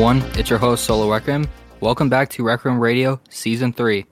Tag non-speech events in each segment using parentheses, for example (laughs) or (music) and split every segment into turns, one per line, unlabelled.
Hello, everyone. It's your host, Sola Requiem. Welcome back to Requiem Radio Season 3.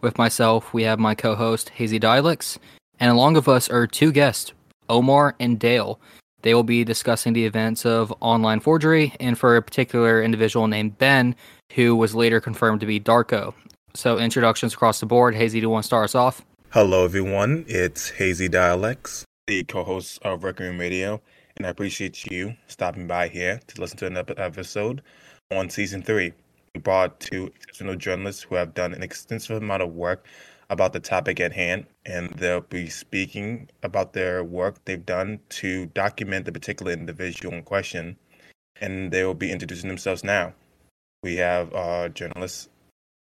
With myself, we have my co host, Hazy Dialects, and along with us are two guests, Omar and Dale. They will be discussing the events of online forgery and for a particular individual named Ben, who was later confirmed to be Darko. So, introductions across the board. Hazy, do you want to start us off?
Hello, everyone. It's Hazy Dialects, the co host of Requiem Radio and I appreciate you stopping by here to listen to another episode on season three. We brought two exceptional journalists who have done an extensive amount of work about the topic at hand, and they'll be speaking about their work they've done to document the particular individual in question, and they will be introducing themselves now. We have our journalists.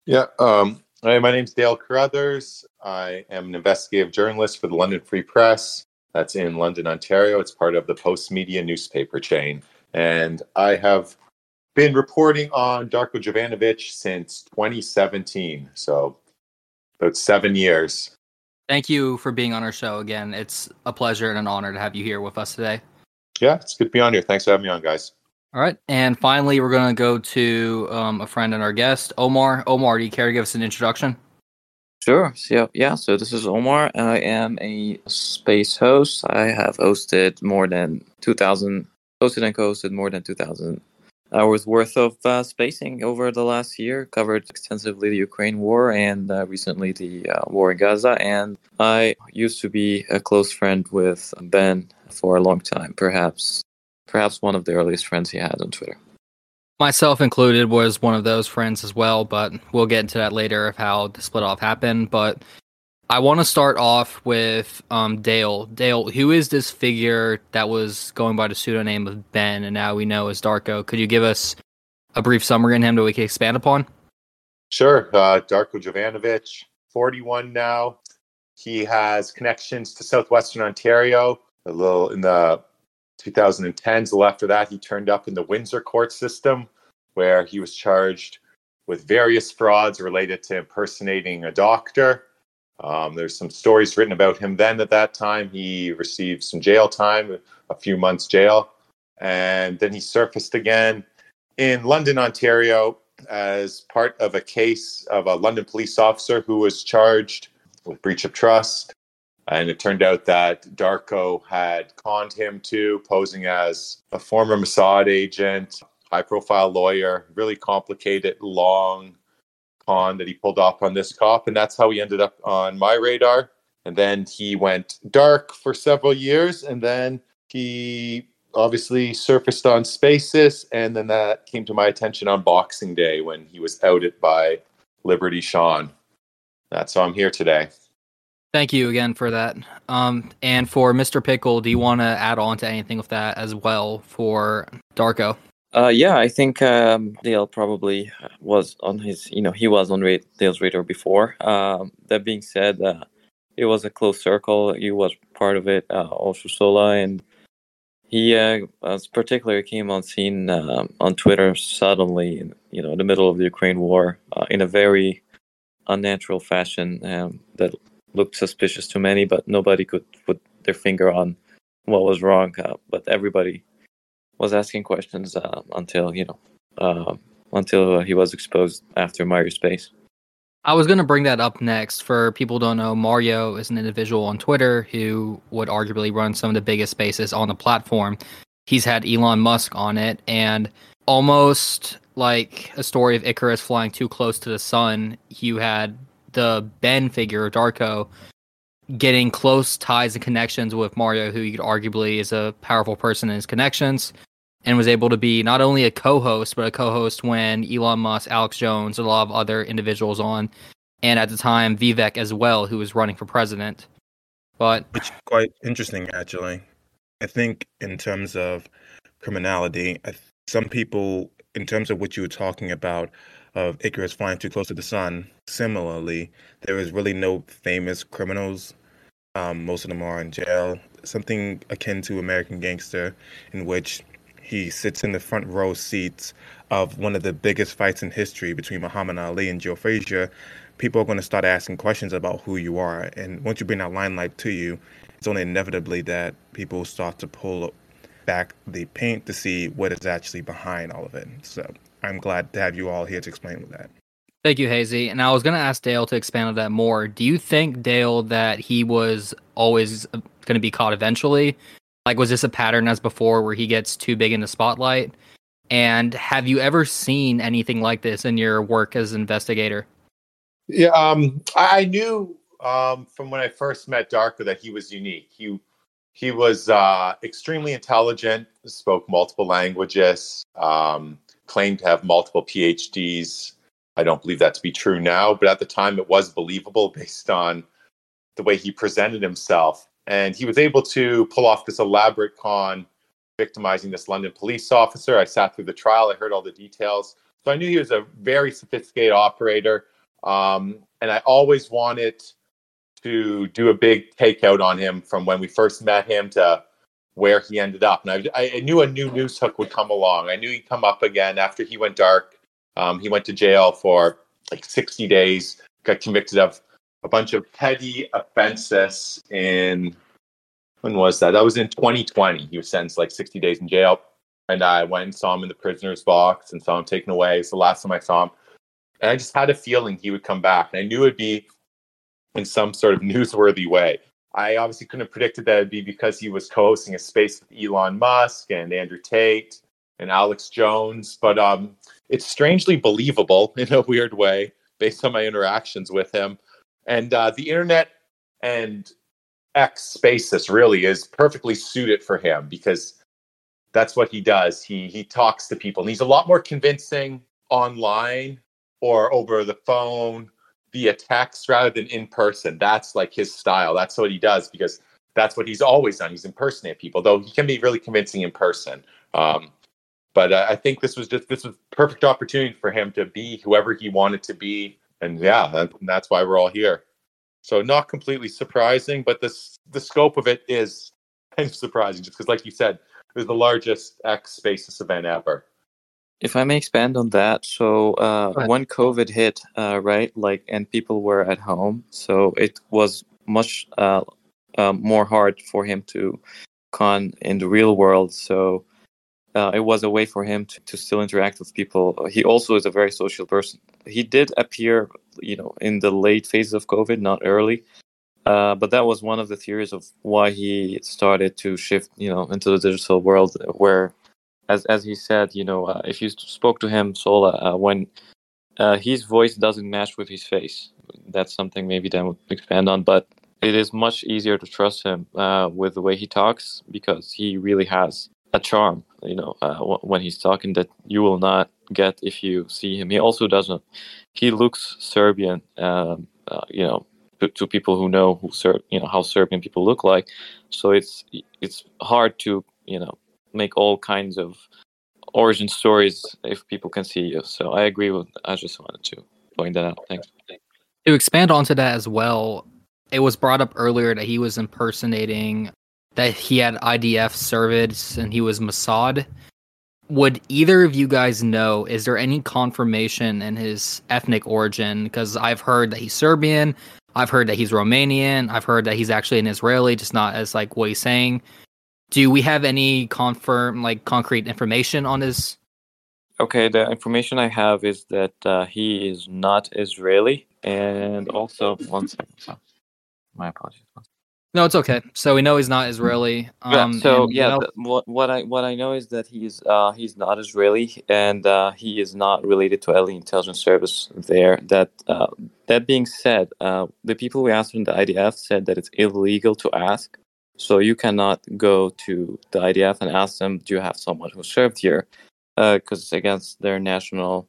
Yeah, um, hi, my name's Dale Carruthers. I am an investigative journalist for the London Free Press. That's in London, Ontario. It's part of the Postmedia newspaper chain. And I have been reporting on Darko Jovanovic since 2017. So about seven years.
Thank you for being on our show again. It's a pleasure and an honor to have you here with us today.
Yeah, it's good to be on here. Thanks for having me on, guys.
All right. And finally, we're going to go to um, a friend and our guest, Omar. Omar, do you care to give us an introduction?
Sure. So yeah, so this is Omar. I am a space host. I have hosted more than 2,000, hosted and co-hosted more than 2,000 hours worth of uh, spacing over the last year. Covered extensively the Ukraine war and uh, recently the uh, war in Gaza. And I used to be a close friend with Ben for a long time, perhaps, perhaps one of the earliest friends he had on Twitter
myself included was one of those friends as well but we'll get into that later of how the split off happened but i want to start off with um, dale. Dale who is this figure that was going by the pseudonym of ben and now we know as darko? Could you give us a brief summary on him that we can expand upon?
Sure. Uh, darko jovanovic 41 now. He has connections to southwestern ontario. A little in the 2010s. A after that, he turned up in the Windsor court system, where he was charged with various frauds related to impersonating a doctor. Um, there's some stories written about him then at that time. He received some jail time, a few months jail, and then he surfaced again in London, Ontario, as part of a case of a London police officer who was charged with breach of trust and it turned out that Darko had conned him too, posing as a former Mossad agent, high profile lawyer, really complicated, long that he pulled off on this cop. And that's how he ended up on my radar. And then he went dark for several years. And then he obviously surfaced on Spaces. And then that came to my attention on Boxing Day when he was outed by Liberty Shawn. That's why I'm here today.
Thank you again for that. Um, and for Mr. Pickle, do you want to add on to anything with that as well for Darko?
Uh, yeah, I think um, Dale probably was on his, you know, he was on Dale's radar before. Um, that being said, uh, it was a close circle. He was part of it, uh, also Sola, and he, uh, particularly came on scene uh, on Twitter suddenly, you know, in the middle of the Ukraine war, uh, in a very unnatural fashion um, that looked suspicious to many, but nobody could put their finger on what was wrong. Uh, but everybody was asking questions uh, until you know uh, until he was exposed after Mario Space.
I was going to bring that up next. For people don't know, Mario is an individual on Twitter who would arguably run some of the biggest spaces on the platform. He's had Elon Musk on it, and almost like a story of Icarus flying too close to the sun, you had the Ben figure, Darko, getting close ties and connections with Mario, who you could arguably is a powerful person in his connections, and was able to be not only a co-host but a co-host when Elon Musk, Alex Jones, a lot of other individuals on, and at the time Vivek as well, who was running for president. But
which quite interesting actually. I think in terms of criminality, some people, in terms of what you were talking about, of Icarus flying too close to the sun. Similarly, there is really no famous criminals. Um, most of them are in jail. Something akin to American Gangster, in which he sits in the front row seats of one of the biggest fights in history between Muhammad Ali and Joe Frazier. People are going to start asking questions about who you are, and once you bring that limelight to you, it's only inevitably that people start to pull back the paint to see what is actually behind all of it. So I'm glad to have you all here to explain that.
Thank you, Hazy. And I was going to ask Dale to expand on that more. Do you think, Dale, that he was always going to be caught eventually? Like, was this a pattern as before where he gets too big in the spotlight? And have you ever seen anything like this in your work as an investigator?
Yeah, um, I knew um, from when I first met Darko that he was unique. He he was uh, extremely intelligent, spoke multiple languages, um, claimed to have multiple PhDs. I don't believe that to be true now, but at the time it was believable (laughs) based on the way he presented himself. And he was able to pull off this elaborate con, victimizing this London police officer. I sat through the trial, I heard all the details. So I knew he was a very sophisticated operator. Um, and I always wanted to do a big takeout on him from when we first met him to where he ended up. And I, I knew a new news hook would come along. I knew he'd come up again after he went dark um, he went to jail for like 60 days, got convicted of a bunch of petty offenses in, when was that? That was in 2020. He was sentenced like 60 days in jail. And I went and saw him in the prisoner's box and saw him taken away. It's the last time I saw him. And I just had a feeling he would come back. And I knew it'd be in some sort of (laughs) newsworthy way. I obviously couldn't have predicted that it'd be because he was co-hosting a space with Elon Musk and Andrew Tate and Alex Jones, but um, it's strangely believable (laughs) in a weird way based on my interactions with him. And uh, the internet and X Spaces really is perfectly suited for him because that's what he does. He he talks to people, and he's a lot more convincing online or over the phone via text rather than in person. That's like his style. That's what he does because that's what he's always done. He's impersonate people, though he can be really convincing in person. Um, but uh, I think this was just this was perfect opportunity for him to be whoever he wanted to be, and yeah, that, that's why we're all here. So not completely surprising, but this the scope of it is (laughs) kind of surprising, just because, like you said, it was the largest X Spaces event ever.
If I may expand on that, so uh, when COVID hit, uh, right, like, and people were at home, so it was much uh, um, more hard for him to con in the real world. So uh, it was a way for him to, to still interact with people. He also is a very social person. He did appear, you know, in the late phases of COVID, not early. Uh, but that was one of the theories of why he started to shift, you know, into the digital world, where, as as he said, you know, uh, if you spoke to him, Sola, uh, when uh, his voice doesn't match with his face, that's something maybe Dan would expand on. But it is much easier to trust him uh, with the way he talks because he really has a charm, you know, uh, when he's talking that you will not get if you see him. He also doesn't. He looks Serbian, um, uh, you know, to, to, people who know who Ser- you know how Serbian people look like. So it's it's hard to you know make all kinds of origin stories if people can see you. So I agree with. I just wanted to point that out. Thanks.
To expand onto that as well, it was brought up earlier that he was impersonating that he had IDF service and he was Mossad. Would either of you guys know? Is there any confirmation in his ethnic origin? Because I've heard that he's Serbian. I've heard that he's Romanian. I've heard that he's actually an Israeli, just not as like what he's saying. Do we have any confirm like concrete information on his?
Okay, the information I have is that uh, he is not Israeli, and also one second. My apologies.
No, it's okay. So we know he's not Israeli.
Um, yeah, so yeah, know... what what I what I know is that he's uh, he's not Israeli and uh, he is not related to any intelligence service there. That uh, that being said, uh, the people we asked from the IDF said that it's illegal to ask. So you cannot go to the IDF and ask them, "Do you have someone who served here?" Because uh, it's against their national,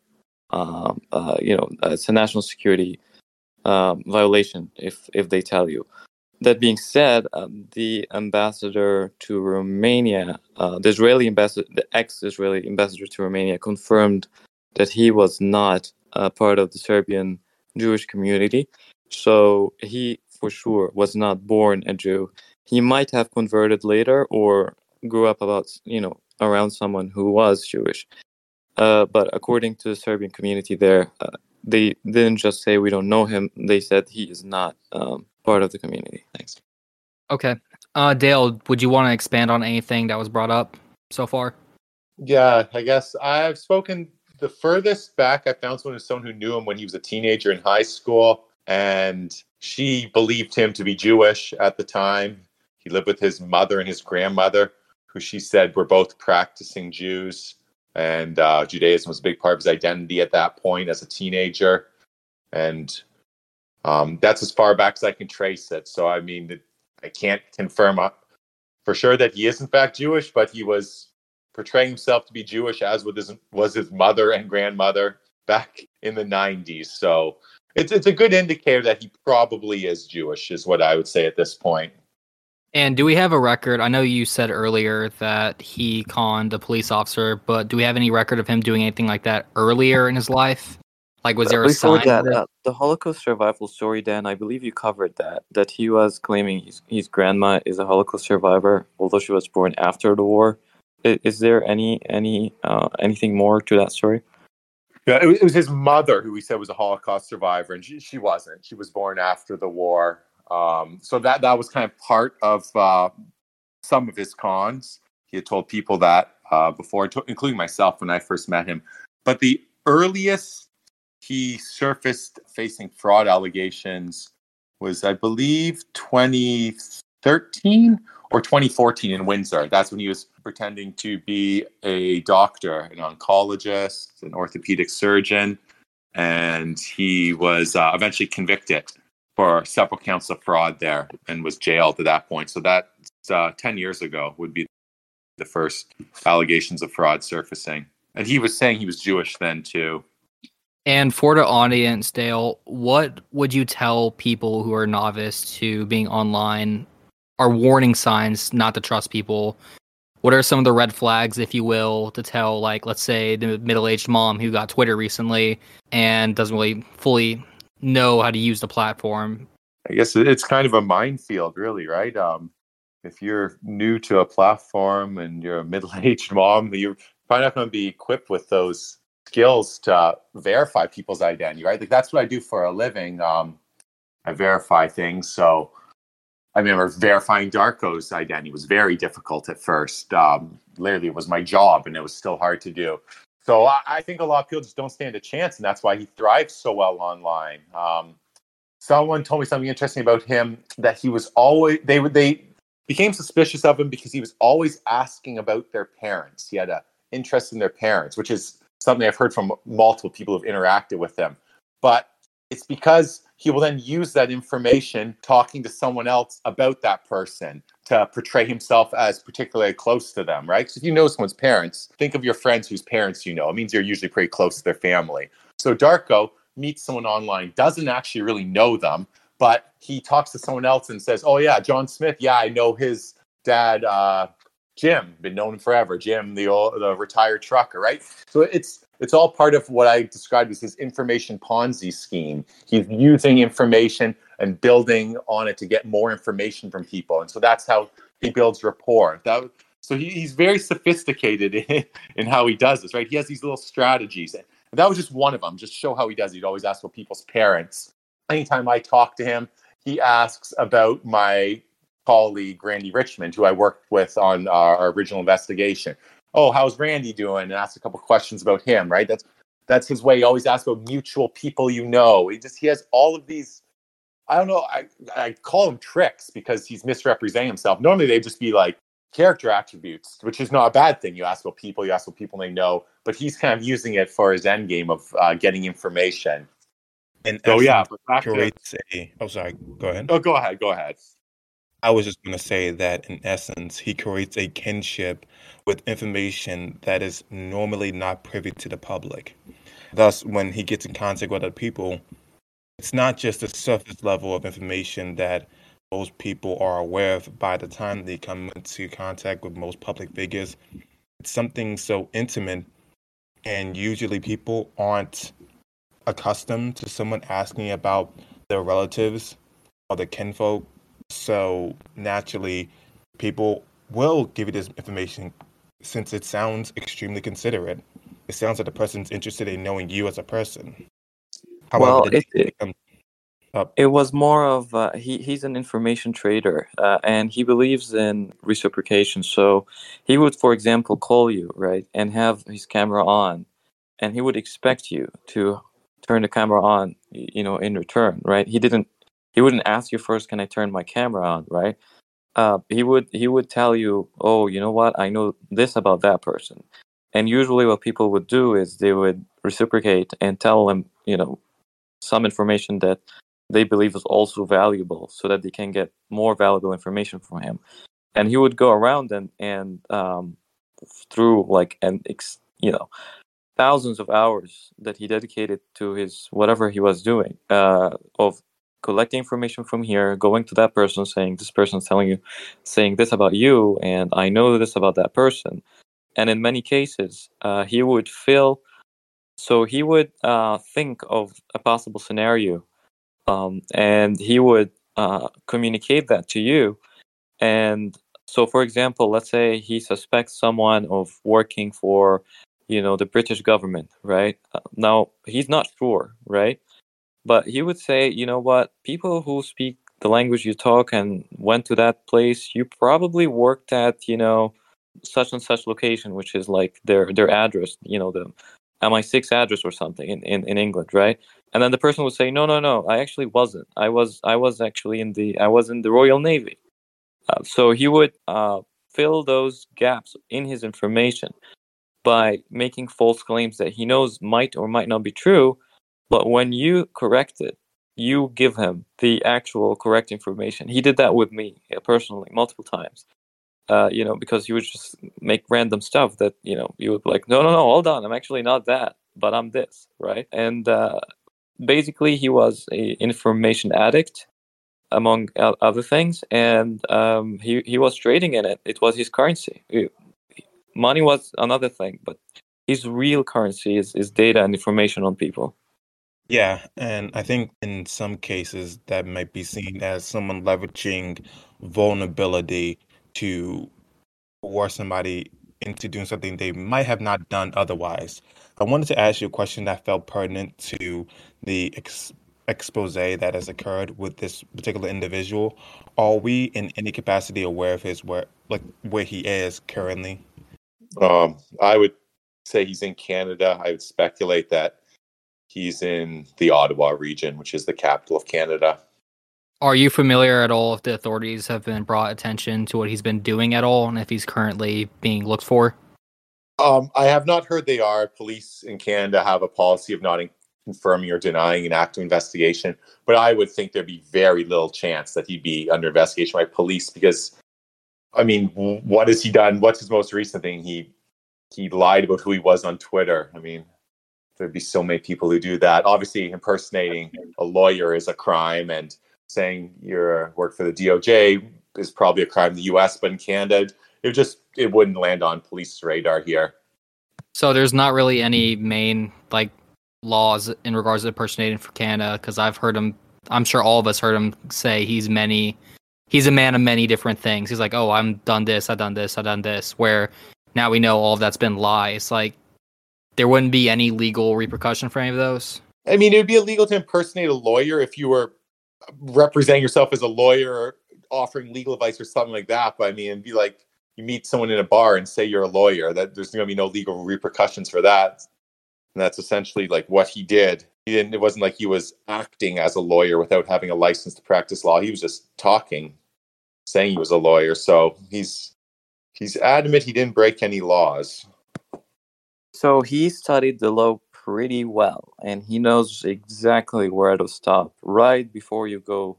um, uh, you know, it's a national security um, violation if if they tell you. That being said, um, the ambassador to Romania, uh, the Israeli ambassador, the ex-Israeli ambassador to Romania, confirmed that he was not a part of the Serbian Jewish community. So he, for sure, was not born a Jew. He might have converted later or grew up about, you know, around someone who was Jewish. Uh, but according to the Serbian community there, uh, they didn't just say we don't know him. They said he is not um, part of the community. Thanks.
Okay. Uh, Dale, would you want to expand on anything that was brought up? so far?
Yeah, I guess I've spoken the furthest back I found someone someone who knew him when he was a teenager in high school, and she believed him to be Jewish at the time. He lived with his mother and his grandmother, who she said were both practicing Jews, and uh, Judaism was a big part of his identity at that point as a teenager. And um, that's as far back as I can trace it. So, I mean, I can't confirm uh, for sure that he is in fact Jewish, but he was portraying himself to be Jewish, as with his, was his mother and grandmother back in the 90s. So it's, it's a good indicator that he probably is Jewish, is what I would say at this point.
And do we have a record? I know you said earlier that he conned a police officer, but do we have any record of him doing anything like that earlier in his life? Like, was there a
Before
sign?
that,
that-
uh, the Holocaust survival story, Dan, I believe you covered that. That he was claiming his, his grandma is a Holocaust survivor, although she was born after the war. Is, is there any any uh, anything more to that story?
Yeah, it was, it was his mother who he said was a Holocaust survivor, and she, she wasn't. She was born after the war. Um, so that that was kind of part of uh, some of his cons. He had told people that uh, before, including myself when I first met him. But the earliest he surfaced facing fraud allegations was, I believe, 2013 or 2014 in Windsor. That's when he was pretending to be a doctor, an oncologist, an orthopedic surgeon, and he was uh, eventually convicted for several counts of fraud there and was jailed at that point. So that uh, 10 years ago would be the first allegations of fraud surfacing. And he was saying he was Jewish then too.
And for the audience, Dale, what would you tell people who are novice to being online are warning signs not to trust people? What are some of the red flags, if you will, to tell, like, let's say the middle aged mom who got Twitter recently and doesn't really fully know how to use the platform?
I guess it's kind of a minefield, really, right? Um, if you're new to a platform and you're a middle-aged (laughs) mom, you're probably not going to be equipped with those skills to verify people's identity, right? Like that's what I do for a living. Um, I verify things. So I remember verifying Darko's identity was very difficult at first. Um, literally, it was my job, and it was still hard to do. So I, I think a lot of people just don't stand a chance, and that's why he thrives so well online. Um, someone told me something interesting about him that he was always they would they became suspicious of him because he was always asking about their parents. He had a interest in their parents, which is something I've heard from multiple people who've interacted with him. But it's because he will then use that information talking to someone else about that person to portray himself as particularly close to them, right? Because if you know someone's parents, think of your friends whose parents you know. It means you're usually pretty close to their family. So Darko meets someone online, doesn't actually really know them, but he talks to someone else and says, "Oh yeah, John Smith. Yeah, I know his dad, uh, Jim. Been known forever. Jim, the old, the retired trucker, right? So it's it's all part of what I described as his information Ponzi scheme. He's using information and building on it to get more information from people, and so that's how he builds rapport. That so he, he's very sophisticated in, (laughs) in how he does this, right? He has these little strategies. And that was just one of them. Just show how he does. it. He'd always ask for people's parents. Anytime I talk to him, he asks about my colleague Randy Richmond, who I worked with on our original investigation. Oh, how's Randy doing? And ask a couple questions about him. Right? That's that's his way. He always asks about mutual people you know. He just he has all of these. I don't know. I I call them tricks because he's misrepresenting himself. Normally they'd just be like character attributes, which is not a bad thing. You ask about people, you ask what people they know, but he's kind of using it for his end game of uh, getting information.
And
So yeah, but back to,
a. Oh, sorry. Go ahead.
oh, go ahead, go ahead.
I was just going to say that in essence, he creates a kinship with information that is normally not privy to the public. Thus, when he gets in contact with other people, it's not just the surface level of information that most people are aware of by the time they come into contact with most public figures. It's something so intimate, and usually people aren't accustomed to someone asking about their relatives or their kinfolk so naturally, people will give you this information since it sounds extremely considerate. It sounds like the person's interested in knowing you as a person. However,
Well, it- it- It was more of uh, he he's an information trader uh, and he believes in reciprocation. So he would, for example, call you right and have his camera on, and he would expect you to turn the camera on, you know, in return, right? He didn't he wouldn't ask you first, can I turn my camera on, right? Uh, he would he would tell you, oh, you know what, I know this about that person, and usually what people would do is they would reciprocate and tell them, you know, some information that they believe is also valuable so that they can get more valuable information from him. And he would go around and and um, through like and you know thousands of hours that he dedicated to his whatever he was doing uh, of collecting information from here going to that person saying this person's telling you saying this about you and i know this about that person and in many cases uh, he would feel so he would uh, think of a possible scenario um, and he would uh, communicate that to you. And so, for example, let's say he suspects someone of working for, you know, the British government, right? Uh, now he's not sure, right? But he would say, you know what, people who speak the language you talk and went to that place, you probably worked at, you know, such and such location, which is like their their address, you know, the MI6 address or something in, in, in England, right? and then the person would say no no no i actually wasn't. I was i was actually in the i was in the royal navy. Uh, so he would uh, fill those gaps in his information by making false claims that he knows might or might not be true but when you correct it you give him the actual correct information. He did that with me personally multiple times. Uh, you know because he would just make random stuff that you know you would be like no no no hold on i'm actually not that but i'm this right? And uh, basically he was an information addict among other things and um, he, he was trading in it. It was his currency. Money was another thing but his real currency is, is data and information on people
yeah and i think in some cases that might be seen as someone leveraging vulnerability to force somebody into doing something they might have not done otherwise I wanted to ask you a question that felt pertinent to the ex- expose that has occurred with this particular individual. Are we in any capacity aware of his where like where he is currently?
Um, I would say he's in Canada. I would speculate that he's in the Ottawa region, which is the capital of Canada.
Are you familiar at all if the authorities have been brought attention to what he's been doing at all and if he's currently being looked for?
Um, I have not heard they are. Police in Canada have a policy of not confirming or denying an active investigation, but I would think there'd be very little chance that he'd be under investigation by police because, I mean, what has he done? What's his most recent thing? He he lied about who he was on Twitter. I mean, there'd be so many people who do that. Obviously, impersonating a lawyer is a crime, and saying you're uh, work for the DOJ is probably a crime in the U.S. But in Canada, it just it wouldn't land on police radar here.
So there's not really any main like laws in regards to impersonating for Canada because I've heard him. I'm sure all of us heard him say he's many. He's a man of many different things. He's like, oh, I'm done this, I've done this, I've done this. Where now we know all of that's been lies. Like there wouldn't be any legal repercussion for any of those.
I mean, it would be illegal to impersonate a lawyer if you were representing yourself as a lawyer or offering legal advice or something like that. But I mean, it'd be like you meet someone in a bar and say you're a lawyer, that there's going to be no legal repercussions for that. And that's essentially like what he did. He didn't. It wasn't like he was acting as a lawyer without having a license to practice law. He was just talking, saying he was a lawyer. So he's he's adamant he didn't break any laws.
So he studied the law pretty well, and he knows exactly where to stop right before you go,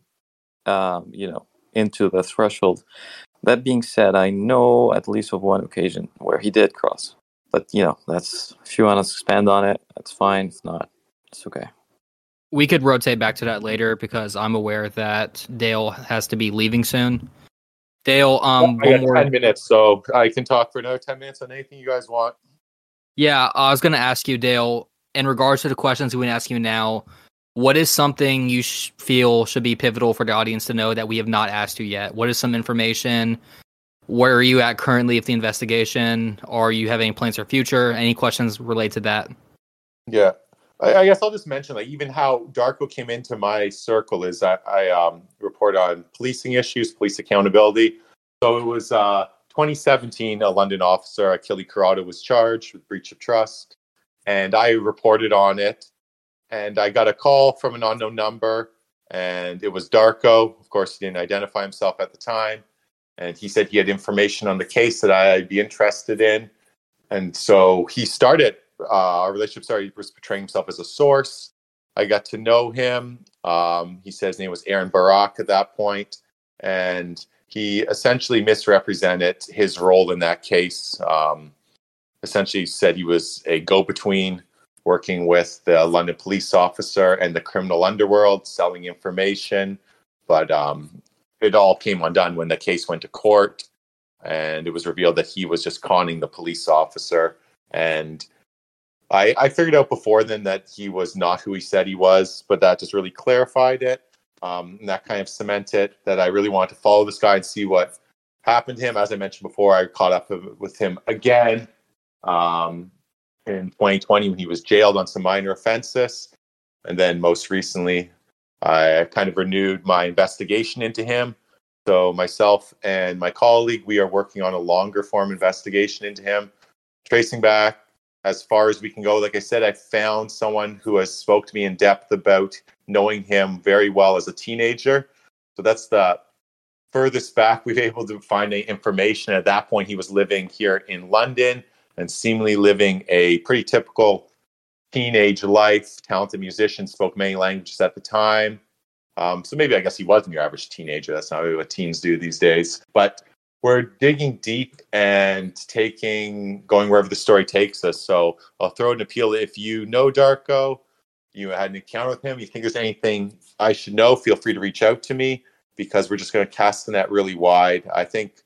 um, you know, into the threshold. That being said, I know at least of one occasion where he did cross. But you know, that's if you want to expand on it, that's fine. If not, it's okay.
We could rotate back to that later because I'm aware that Dale has to be leaving soon. Dale, um,
I got more... ten minutes, so I can talk for another ten minutes on anything you guys want.
Yeah, I was going to ask you, Dale, in regards to the questions we ask you now. What is something you sh- feel should be pivotal for the audience to know that we have not asked you yet? What is some information? Where are you at currently with the investigation? Are you have any plans for future? Any questions related to that?
Yeah. I, I, guess I'll just mention like even how Darko came into my circle is I, I um, report on policing issues, police accountability. So it was uh, 2017, a London officer, Achille Corrado, was charged with breach of trust, and I reported on it. And I got a call from an unknown number, and it was Darko. Of course, he didn't identify himself at the time, and he said he had information on the case that I'd be interested in. And so he started uh, our relationship started. He was portraying himself as a source. I got to know him. Um, he said his name was Aaron Barak at that point, and he essentially misrepresented his role in that case. Um, essentially, said he was a go-between working with the London police officer and the criminal underworld, selling information. But um, it all came undone when the case went to court, and it was revealed that he was just conning the police officer. And I, I figured out before then that he was not who he said he was, but that just really clarified it. Um, and that kind of cemented that I really wanted to follow this guy and see what happened to him. As I mentioned before, I caught up with him again um, in 2020 when he was jailed on some minor offenses. And then most recently, I kind of renewed my investigation into him. So myself and my colleague, we are working on a longer form investigation into him, tracing back as far as we can go. Like I said, I found someone who has spoke to me in depth about knowing him very well as a teenager. So that's the furthest back we've able to find any information. At that point, he was living here in London and seemingly living a pretty typical teenage life. Talented musician, spoke many languages at the time. Um, so maybe I guess he wasn't your average teenager. That's not really what teens do these days. But we're digging deep and taking going wherever the story takes us. So I'll throw an appeal. If you know Darko, you had an encounter with him, you think there's anything I should know, feel free to reach out to me because we're just going to cast the net really wide. I think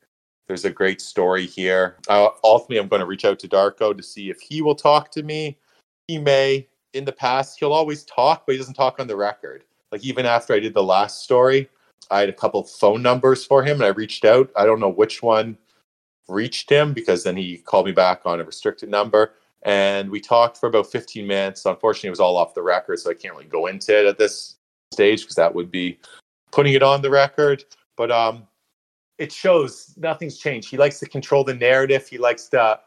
there's a great story here. Uh, ultimately, I'm going to reach out to Darko to see if he will talk to me. He may. In the past, he'll always talk, but he doesn't talk on the record. Like even after I did the last story, I had a couple phone numbers for him and I reached out. I don't know which one reached him because then he called me back on a restricted number and we talked for about 15 minutes. Unfortunately, it was all off the record, so I can't really go into it at this stage because that would be putting it on the record. But um, it shows nothing's changed. He likes to control the narrative. He likes to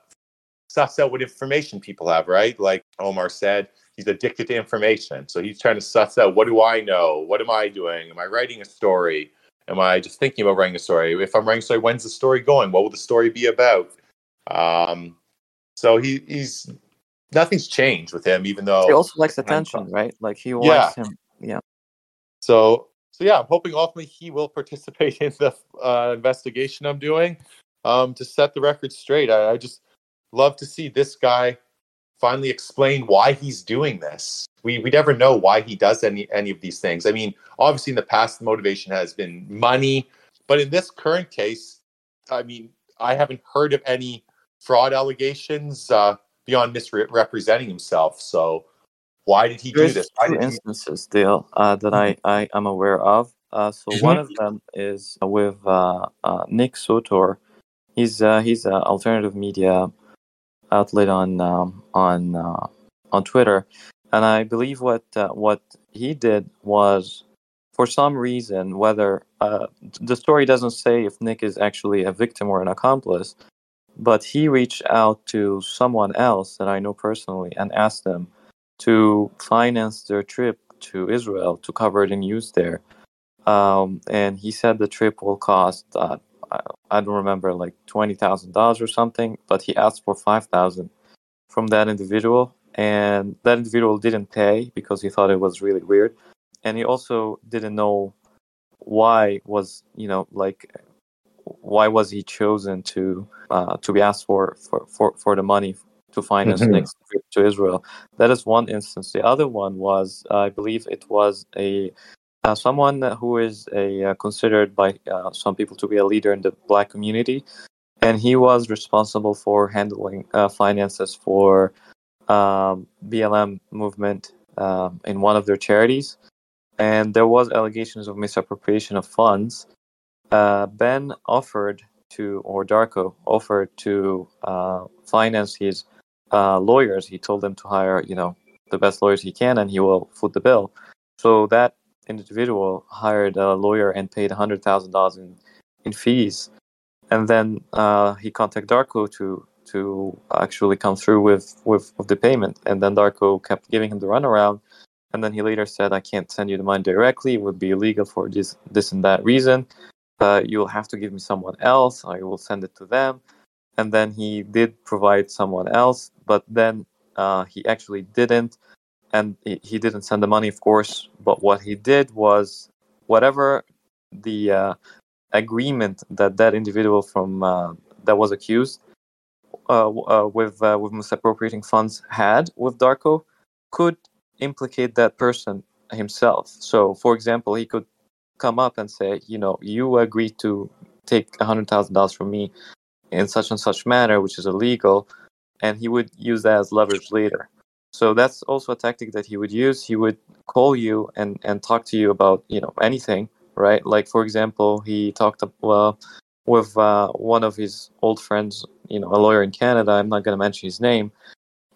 suss out what information people have, right? Like Omar said, he's addicted to information. So he's trying to suss out what do I know? What am I doing? Am I writing a story? Am I just thinking about writing a story? If I'm writing a story, when's the story going? What will the story be about? Um, so he, he's nothing's changed with him, even though
he also likes attention, right? Like he wants yeah. him. Yeah.
So so yeah, I'm hoping ultimately he will (laughs) participate in the uh, investigation I'm doing um, to set the record straight. I, I just love to see this guy finally explain why he's doing this. We we never know why he does any any of these things. I mean, obviously in the past the motivation has been money, but in this current case, I mean, I haven't heard of any fraud allegations uh, beyond misrepresenting himself. So why did he There's do this?
two instances, Dale, uh, that I, I am aware of. Uh, so mm-hmm. one of them is with uh, uh Nick Sortor. He's uh, he's an alternative media outlet on um, on uh, on Twitter, and I believe what uh, what he did was, for some reason, whether uh, the story doesn't say if Nick is actually a victim or an accomplice, but he reached out to someone else that I know personally and asked them to finance their trip to Israel to cover the news there. Um, and he said the trip will cost uh, I don't remember like twenty thousand dollars or something, but he asked for five thousand from that individual, and that individual didn't pay because he thought it was really weird, and he also didn't know why was you know like why was he chosen to uh, to be asked for for for, for the money to finance mm-hmm. next trip to Israel. That is one instance. The other one was, I believe, it was a uh, someone who is a uh, considered by uh, some people to be a leader in the black community, and he was responsible for handling uh, finances for um, BLM movement um, in one of their charities, and there was allegations of misappropriation of funds. Uh, ben offered to, or Darko offered to uh, finance his lawyers. He told them to hire, you know, the best lawyers he can, and he will foot the bill. So that individual hired a lawyer and paid hundred thousand dollars in in fees, and then uh, he contacted Darko to to actually come through with, with with the payment, and then Darko kept giving him the runaround, and then he later said, "I can't send you the money directly; it would be illegal for this this and that reason. Uh, you'll have to give me someone else. I will send it to them." And then he did provide someone else, but then uh, he actually didn't, and he, didn't send the money, of course. But what he did was whatever the uh, agreement that that individual from uh, that was accused uh, uh, with uh, with misappropriating funds had with Darko could implicate that person himself. So, for example, he could come up and say, you know, you agreed to take hundred thousand dollars from me in such and such manner, which is illegal, and he would use that as leverage later. So that's also a tactic that he would use. He would call you and, and talk to you about you know anything, right? Like for example, he talked well with uh, one of his old friends, you know, a lawyer in Canada. I'm not going to mention his name,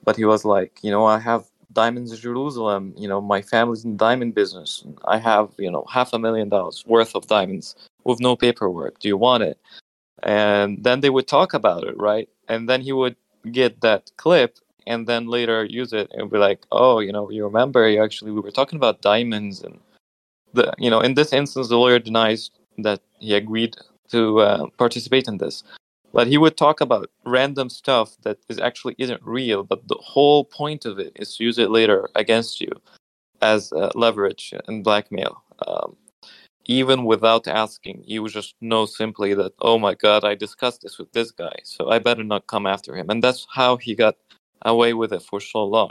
but he was like, you know, I have diamonds in Jerusalem. You know, my family's in the diamond business. I have you know half a million dollars worth of diamonds with no paperwork. Do you want it? And then they would talk about it, right? And then he would get that clip and then later use it and be like, oh, you know, you remember you actually we were talking about diamonds and the you know in this instance the lawyer denies that he agreed to uh, participate in this. But he would talk about random stuff that is actually isn't real but the whole point of it is to use it later against you as uh, leverage and blackmail um, even without asking. You just know simply that oh my god i discussed this with this guy so i better not come after him. And that's how he got away with it for so long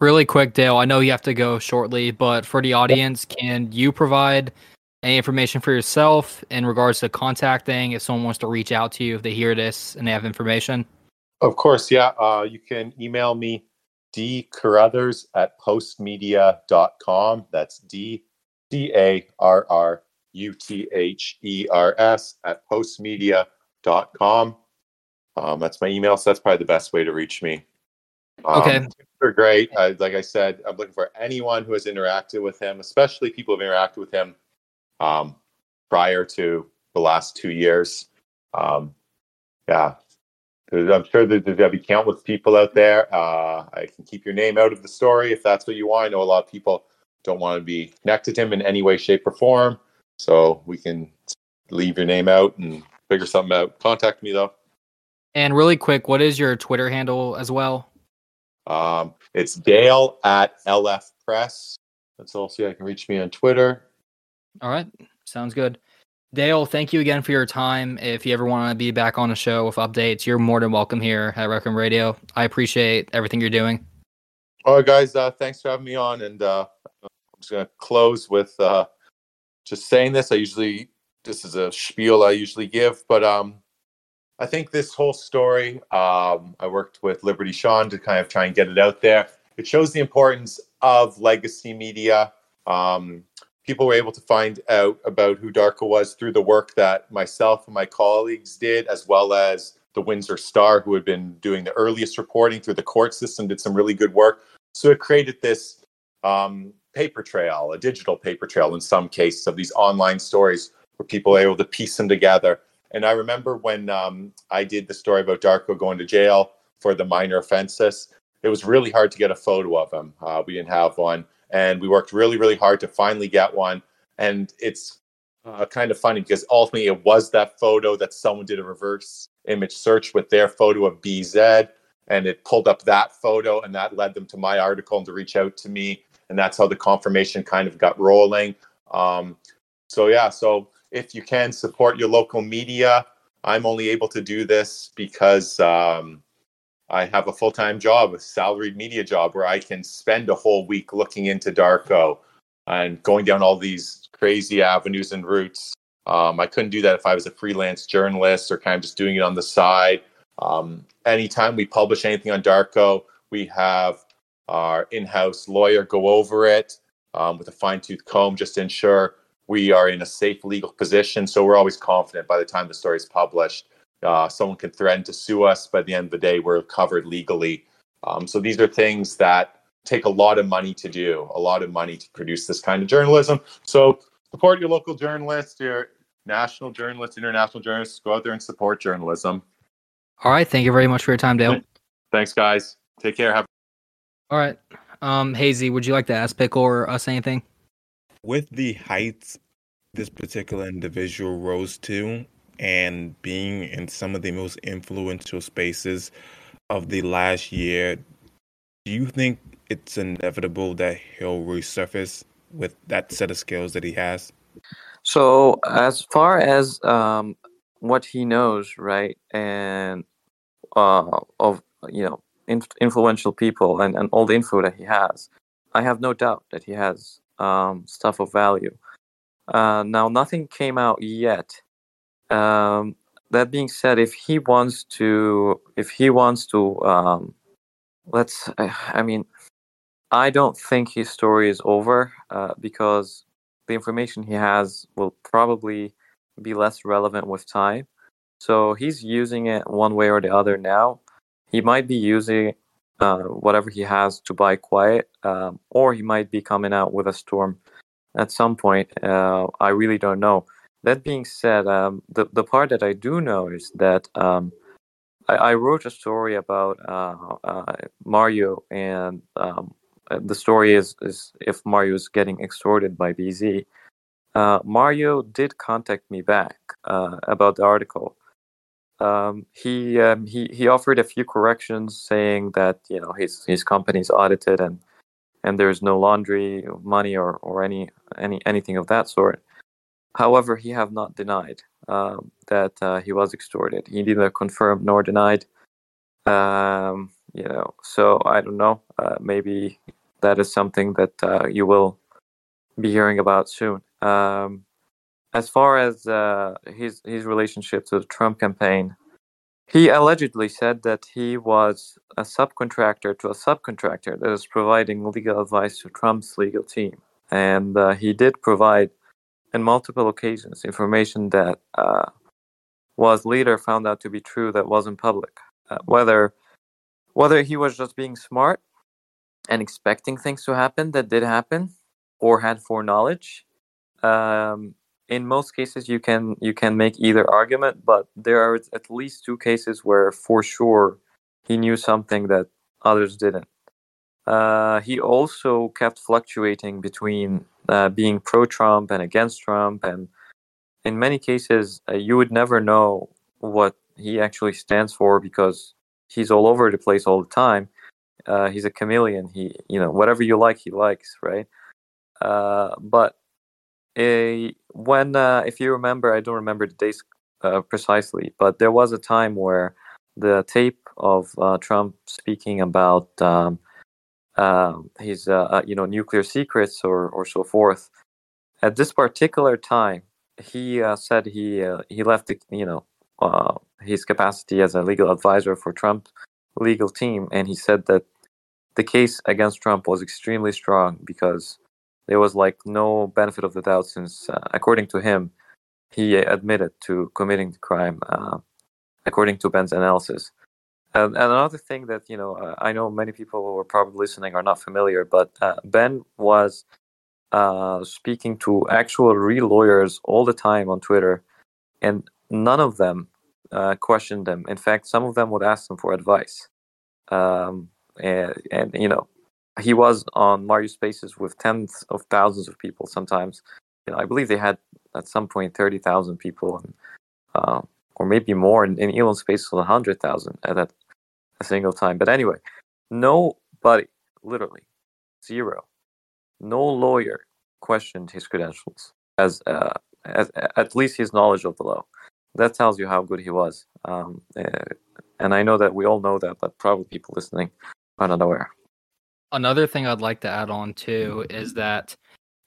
Really quick, Dale. I know you have to go shortly, but for the audience, can you provide any information for yourself in regards to contacting if someone wants to reach out to you if they hear this and they have information?
Of course, yeah. Uh, you can email me d carruthers at postmedia.com. That's D C A R R U T H E R S at postmedia.com. Um, that's my email. So that's probably the best way to reach me. Um,
Okay.
They're great. Uh, like I said, I'm looking for anyone who has interacted with him, especially people who have interacted with him um, prior to the last two years. Um, yeah, There's- I'm sure that there'll be countless people out there. Uh, I can keep your name out of the story if that's what you want. I know a lot of people don't want to be connected to him in any way, shape, or form. So we can leave your name out and figure something out. Contact me though.
And really quick, what is your Twitter handle as well?
Um, it's Dale at LF Press. That's also you can reach me on Twitter.
All right. Sounds good. Dale, thank you again for your time. If you ever want to be back on the show with updates, you're more than welcome here at Requiem Radio. I appreciate everything you're doing.
All right, guys. Uh, thanks for having me on. And uh, I'm just going to close with uh, just saying this. I usually, this is a spiel I usually give, but um, I think this whole story, um, I worked with Liberty Sean to kind of try and get it out there. It shows the importance of legacy media. Um, people were able to find out about who Darko was through the work that myself and my colleagues did, as well as the Windsor Star, who had been doing the earliest reporting through the court system, did some really good work. So it created this um, paper trail, a digital paper trail in some cases of these online stories where people are able to piece them together. And I remember when um, I did the story about Darko going to jail for the minor offenses, it was really hard to get a photo of him. Uh, we didn't have one. And we worked really, really hard to finally get one. And it's uh, kind of funny because ultimately it was that photo that someone did a reverse image search with their photo of BZ. And it pulled up that photo, and that led them to my article and to reach out to me. And that's how the confirmation kind of got rolling. Um, so, yeah, so if you can support your local media. I'm only able to do this because um, I have a full time job, a salaried media job, where I can spend a whole week looking into Darko and going down all these crazy avenues and routes. Um, I couldn't do that if I was a freelance journalist or kind of just doing it on the side. Um, anytime we publish anything on Darko, we have our in house lawyer go over it um, with a fine tooth comb just to ensure we are in a safe legal position. So we're always confident by the time the story is published. Uh, someone can threaten to sue us. By the end of the day, we're covered legally. Um, so these are things that take a lot of money to do, a lot of money to produce this kind of journalism. So support your local journalists, your national journalists, international journalists. Go out there and support journalism.
All right. Thank you very much for your time, Dale.
Thanks, guys. Take care. Have.
All right. Um, Hazy, would you like to ask Pickle or us anything?
With the heights this particular individual rose to, and being in some of the most influential spaces of the last year, do you think it's inevitable that he'll resurface with that set of skills that he has?
So, as far as um, what he knows, right, and uh, of you know inf- influential people and, and all the info that he has, I have no doubt that he has um, stuff of value. Uh, now, nothing came out yet. Um, that being said, if he wants to, if he wants to, um, let's, I mean, I don't think his story is over uh, because the information he has will probably be less relevant with time. So he's using it one way or the other now. He might be using uh, whatever he has to buy quiet, um, or he might be coming out with a storm at some point. Uh, I really don't know. That being said, um, the the part that I do know is that um, I, I, wrote a story about uh, uh Mario, and um, uh, the story is is if Mario is getting extorted by BZ. Mario did contact me back about the article. Um, he um, he he offered a few corrections, saying that you know his his company's audited and and there's no laundry money or, or any any anything of that sort. However, he have not denied uh, that uh, he was extorted. He neither confirmed nor denied. Um, you know, so I don't know. Uh, maybe that is something that uh, you will be hearing about soon. Um, as far as uh, his his relationship to the Trump campaign, he allegedly said that he was a subcontractor to a subcontractor that is providing legal advice to Trump's legal team. And uh, he did provide, in multiple occasions, information that uh, was later found out to be true that wasn't public. Uh, whether, whether he was just being smart and expecting things to happen that did happen or had foreknowledge, um, in most cases you can you can make either argument but there are at least two cases where for sure he knew something that others didn't. Uh, he also kept fluctuating between uh, being pro-trump and against trump and in many cases uh, you would never know what he actually stands for because he's all over the place all the time. Uh, he's a chameleon. He you know whatever you like he likes right? Uh, but when, uh, if you remember, I don't remember the days uh, precisely, but there was a time where the tape of uh, Trump speaking about um, um his, uh, uh, you know, nuclear secrets or or so forth. At this particular time, he said he he left, the, you know, his capacity as a legal advisor for Trump legal team, and he said that the case against Trump was extremely strong because there was like no benefit of the doubt since, uh, according to him, he admitted to committing the crime, uh, according to Ben's analysis. And, and, another thing that you know, uh, I know many people who are probably listening are not familiar, but uh, Ben was uh, speaking to actual real lawyers all the time on Twitter, and none of them uh, questioned them. In fact, some of them would ask them for advice. Um, and, and you know, he was on Mario Spaces with tens of thousands of people. Sometimes, you know, I believe they had at some point thirty thousand people, and, uh, or maybe more. In, in Elon Spaces, was hundred thousand at that a single time. But anyway, nobody, literally zero, no lawyer questioned his credentials as, uh, as at least his knowledge of the law. That tells you how good he was. Um, uh, and I know that we all know that, but probably people listening are not aware.
Another thing I'd like to add on too is that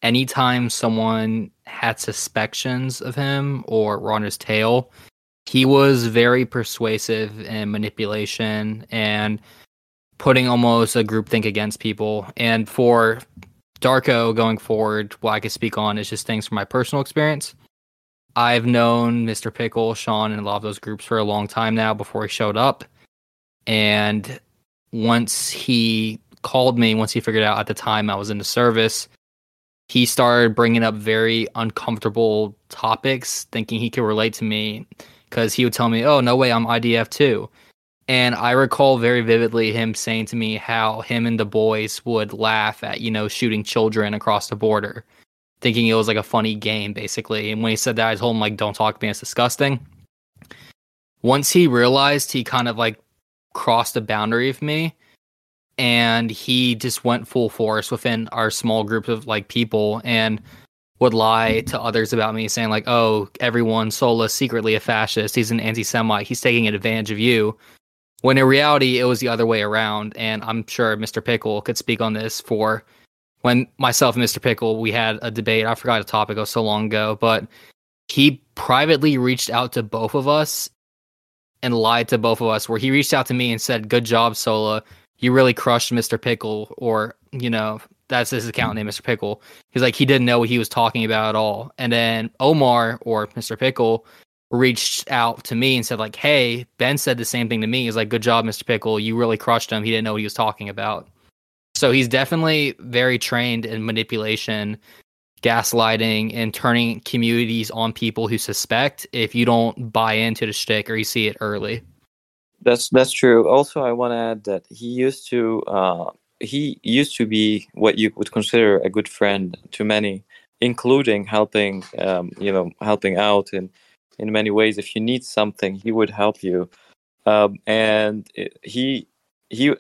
anytime someone had suspicions of him or were on his tail, he was very persuasive in manipulation and putting almost a groupthink against people. And for Darko going forward, what I could speak on is just things from my personal experience. I've known Mr. Pickle, Sean, and a lot of those groups for a long time now before he showed up. And once he called me once he figured out at the time I was in the service. He started bringing up very uncomfortable topics, thinking he could relate to me because he would tell me, "Oh, no way, I'm IDF too." And I recall very vividly him saying to me how him and the boys would laugh at, you know, shooting children across the border, thinking it was like a funny game, basically. And when he said that, I told him, like, don't talk to me, it's disgusting. Once he realized he kind of like crossed a boundary of me, and he just went full force within our small group of like people and would lie to others about me, saying, like, oh, everyone, Sola's secretly a fascist. He's an anti Semite. He's taking advantage of you when in reality, it was the other way around. And I'm sure Mr. Pickle could speak on this for when myself and Mr. Pickle, we had a debate. I forgot the topic, it was so long ago, but he privately reached out to both of us and lied to both of us, where he reached out to me and said, Good job, Sola. You really crushed Mr. Pickle, or, you know, that's his account name, Mr. Pickle. He's like, he didn't know what he was talking about at all. And then Omar, or Mr. Pickle, reached out to me and said like, "Hey, Ben said the same thing to me. He's like, good job, Mr. Pickle. You really crushed him. He didn't know what he was talking about." So he's definitely very trained in manipulation, gaslighting, and turning communities on people who suspect if you don't buy into the shtick or you see it early.
That's that's true. Also, I want to add that he used to uh, he used to be what you would consider a good friend to many, including helping um, you know helping out and in many ways. If you need something, he would help you. Um, and he he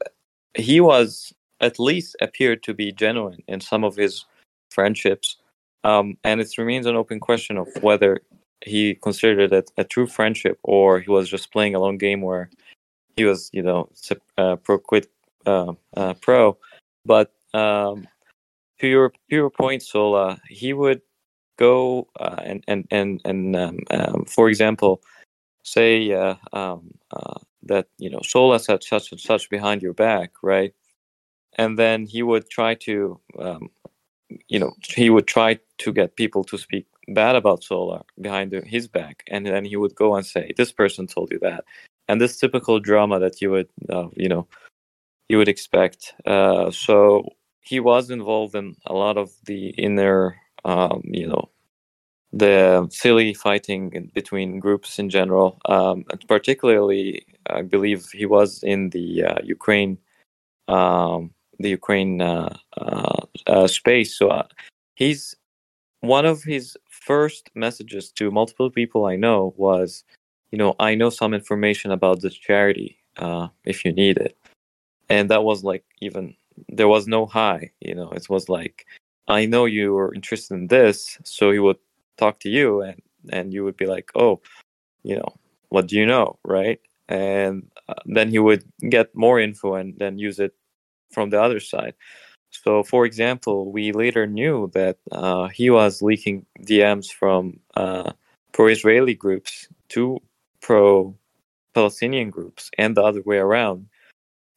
he was at least appeared to be genuine in some of his friendships. Um, and it remains an open question of whether he considered it a true friendship or he was just playing a long game where he was, you know, uh, pro quid uh, uh, pro. But um, to your to your point, Sola, he would go uh, and and and and um, um, for example, say uh, um, uh, that you know Sola said such and such behind your back, right? And then he would try to, um, you know, he would try to get people to speak bad about Sola behind his back, and then he would go and say, "This person told you that," and this typical drama that you would, uh, you know, you would expect. Uh, so he was involved in a lot of the inner um, you know, the silly fighting between groups in general. Um, particularly, I believe he was in the uh, Ukraine, um, the Ukraine uh, uh, uh space. So uh, he's one of his first messages to multiple people I know was, you know, I know some information about this charity uh, if you need it, and that was like even there was no high. You know, it was like I know you were interested in this, so he would talk to you, and and you would be like, oh, you know, what do you know, right? And uh, then he would get more info and then use it from the other side. So, for example, we later knew that uh, he was leaking DMs from uh, pro-Israeli groups to pro-Palestinian groups, and the other way around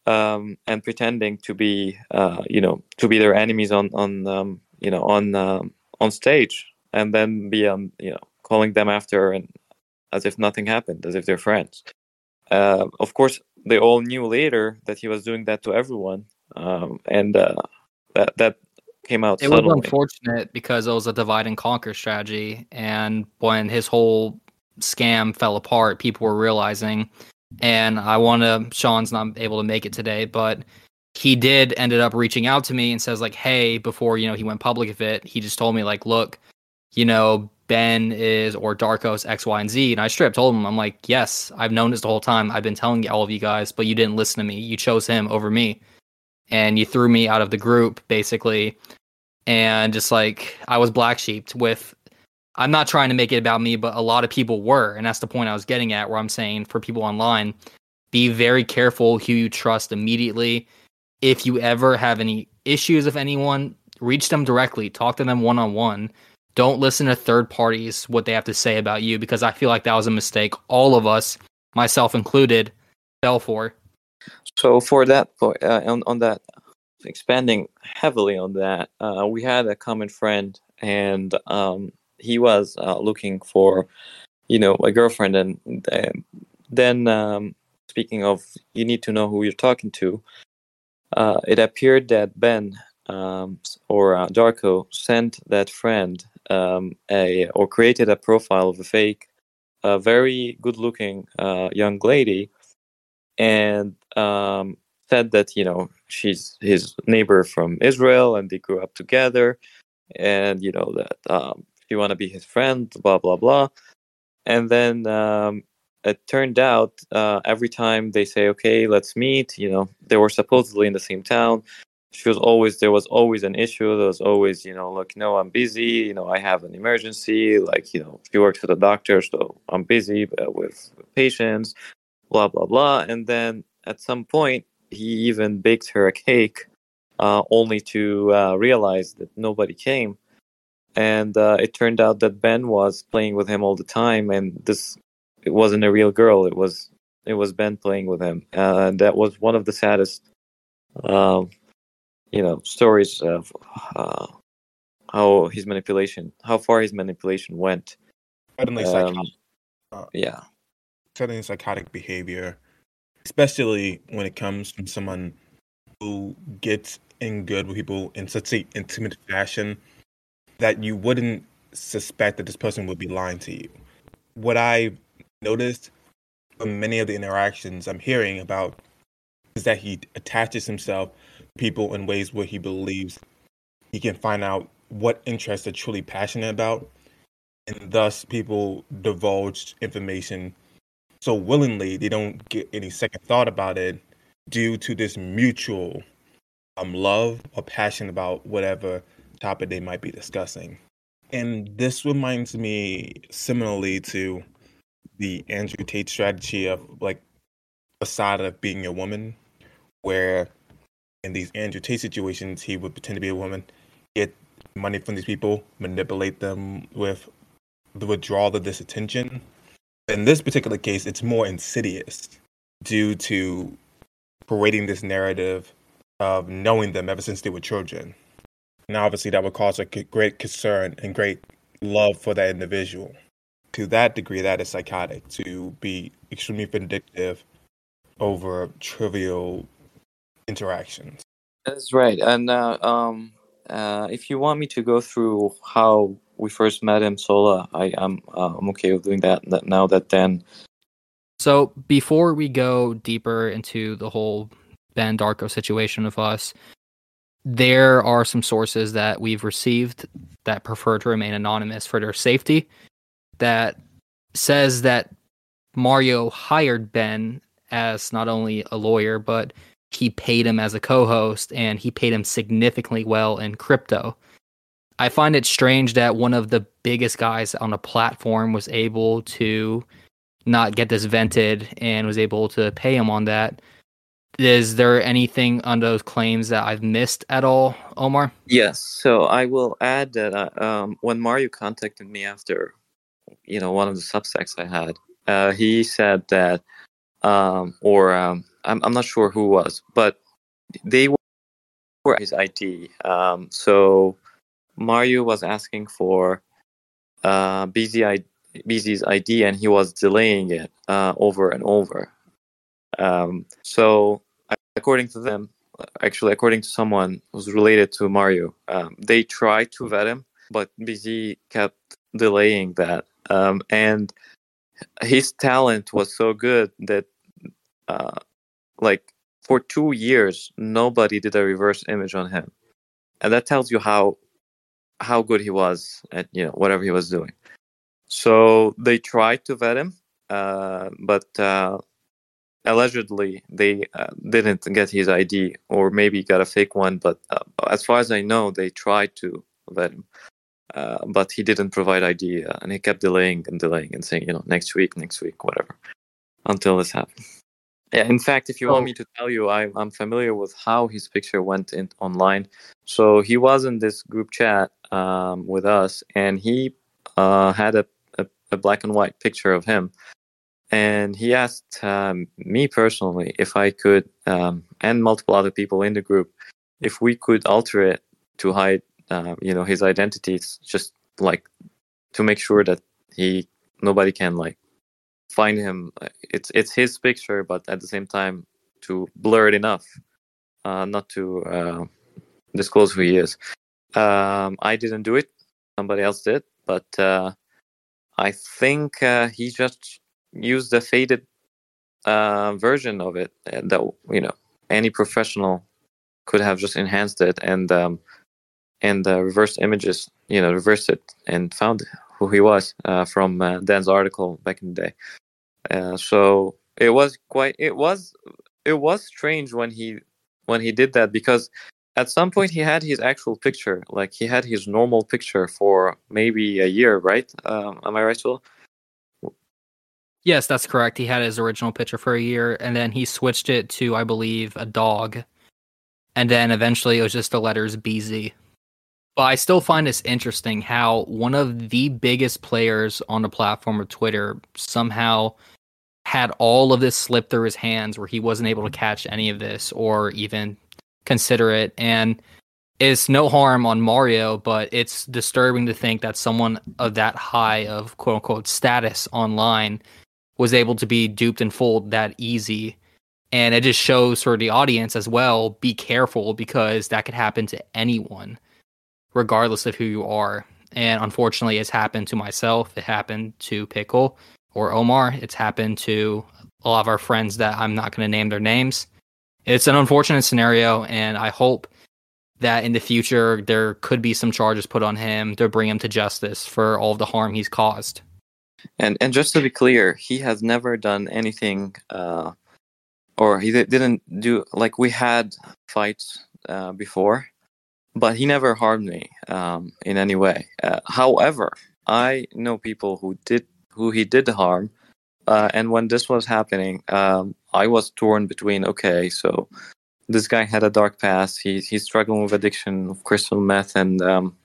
um, and pretending to be, uh, you know, to be their enemies on on um, you know on um, on stage, and then be um, you know calling them after and as if nothing happened, as if they're friends. Uh, of course, they all knew later that he was doing that to everyone, um, and uh, that that came out.
It was unfortunate because it was a divide and conquer strategy, and when his whole scam fell apart, people were realizing and I want to. Sean's not able to make it today, but he did ended up reaching out to me and says like, "Hey, before you know he went public with it, he just told me like, look, you know, Ben is or Darko's X, Y, and Z." And I straight up told him, I'm like, "Yes, I've known this the whole time. I've been telling all of you guys, but you didn't listen to me. You chose him over me, and you threw me out of the group basically." And just like I was black sheeped with I'm not trying to make it about me, but a lot of people were. And that's the point I was getting at, where I'm saying for people online, be very careful who you trust immediately. If you ever have any issues with anyone, reach them directly, talk to them one on one. Don't listen to third parties, what they have to say about you, because I feel like that was a mistake all of us, myself included, fell for.
So, for that, uh, on, on that, expanding heavily on that, uh, we had a common friend, and um, he was uh, looking for, you know, a girlfriend, and uh, then um, speaking of, you need to know who you're talking to. uh, it appeared that Ben um, or uh, Darko sent that friend um, a or created a profile of a fake, a very good-looking uh, young lady, and um, said that you know she's his neighbor from Israel and they grew up together, and you know that she want to be his friend, blah blah blah, and then um, it turned out uh, every time they say okay let's meet you know they were supposedly in the same town. She was always there was always an issue. There was always you know like no i'm busy. You know i have an emergency. Like you know she works for the doctor so i'm busy uh, with patients blah blah blah. And then at some point he even baked her a cake uh, only to uh, realize that nobody came and uh, it turned out that ben was playing with him all the time and this it wasn't a real girl it was it was ben playing with him. Uh, and that was one of the saddest um, you know stories of uh, how his manipulation how far his manipulation went.
Suddenly
Um,
psychotic, uh,
yeah.
Suddenly psychotic behavior, especially when it comes from someone who gets in good with people in such a intimate fashion that you wouldn't suspect that this person would be lying to you. What I've noticed from many of the interactions I'm hearing about is that he attaches himself to people in ways where he believes he can find out what interests they're truly passionate about, and thus people divulge information so willingly they don't get any second thought about it due to this mutual um love or passion about whatever topic they might be discussing. And this reminds me similarly to the Andrew Tate strategy of like a side of being a woman, where in these Andrew Tate situations he would pretend to be a woman, get money from these people, manipulate them with the withdrawal of this attention. In this particular case, it's more insidious due to parading this narrative of knowing them ever since they were children. And obviously, that would cause a great concern and great love for that individual. To that degree, that is psychotic to be extremely vindictive over trivial interactions.
that's right and uh, um uh, if you want me to go through how we first met him sola i am uh, i'm okay with doing that that- now that then
So before we go deeper into the whole Ben Darko situation with us, there are some sources that we've received that prefer to remain anonymous for their safety that says that Mario hired Ben as not only a lawyer, but he paid him as a co-host and he paid him significantly well in crypto. I find it strange that one of the biggest guys on a platform was able to not get this vented and was able to pay him on that. Is there anything on those claims that I've missed at all, Omar?
Yes. So I will add that uh, um, when Mario contacted me after, you know, one of the substacks I had, uh, he said that, um, or um, I'm, I'm not sure who was, but they were his ID. Um, so Mario was asking for uh, BZ BZ's ID, and he was delaying it uh, over and over. Um, so according to them, actually according to someone who's related to Mario, um, they tried to vet him, but BZ kept delaying that. Um, and his talent was so good that, uh, like, for two years, nobody did a reverse image on him, and that tells you how how good he was at you know whatever he was doing. So they tried to vet him, uh, but uh, allegedly they uh, didn't get his ID or maybe got a fake one. But uh, as far as I know, they tried to vet him, uh, but he didn't provide ID, uh, and he kept delaying and delaying and saying, you know, next week, next week, whatever, until this happened. Yeah, in fact, if you want
Oh.
me to tell you, I, I'm familiar with how his picture went in online. So he was in this group chat um, with us, and he uh, had a, a, a black and white picture of him and he asked um, me personally if I could, um, and multiple other people in the group, if we could alter it to hide, uh, you know, his identity, It's just like to make sure that he nobody can like find him. It's it's his picture, but at the same time to blur it enough uh, not to uh, disclose who he is. Um, I didn't do it; somebody else did. But uh, I think uh, he just used the faded uh, version of it uh, that you know any professional could have just enhanced it and um, and uh, reversed images, you know, reversed it and found who he was uh, from uh, Dan's article back in the day. Uh, so it was quite it was it was strange when he when he did that because at some point he had his actual picture like he had his normal picture for maybe a year right um, am i right Will?
Yes, that's correct. He had his original picture for a year, and then he switched it to, I believe, a dog, and then eventually it was just the letters BZ. But I still find this interesting how one of the biggest players on the platform of Twitter somehow had all of this slip through his hands where he wasn't able to catch any of this or even consider it. And it's no harm on Mario, but it's disturbing to think that someone of that high of quote unquote status online was able to be duped and fooled that easy. And it just shows for the audience as well be careful because that could happen to anyone regardless of who you are. And unfortunately, it's happened to myself. It happened to Pickle or Omar. It's happened to a lot of our friends that I'm not going to name their names. It's an unfortunate scenario, and I hope that in the future there could be some charges put on him to bring him to justice for all of the harm he's caused.
And and just to be clear, he has never done anything, uh, or he didn't do like we had fights uh, before, but he never harmed me um, in any way. Uh, however, I know people who did who he did harm, uh, and when this was happening, um, I was torn between okay, so this guy had a dark past. He's he's struggling with addiction of crystal meth and um,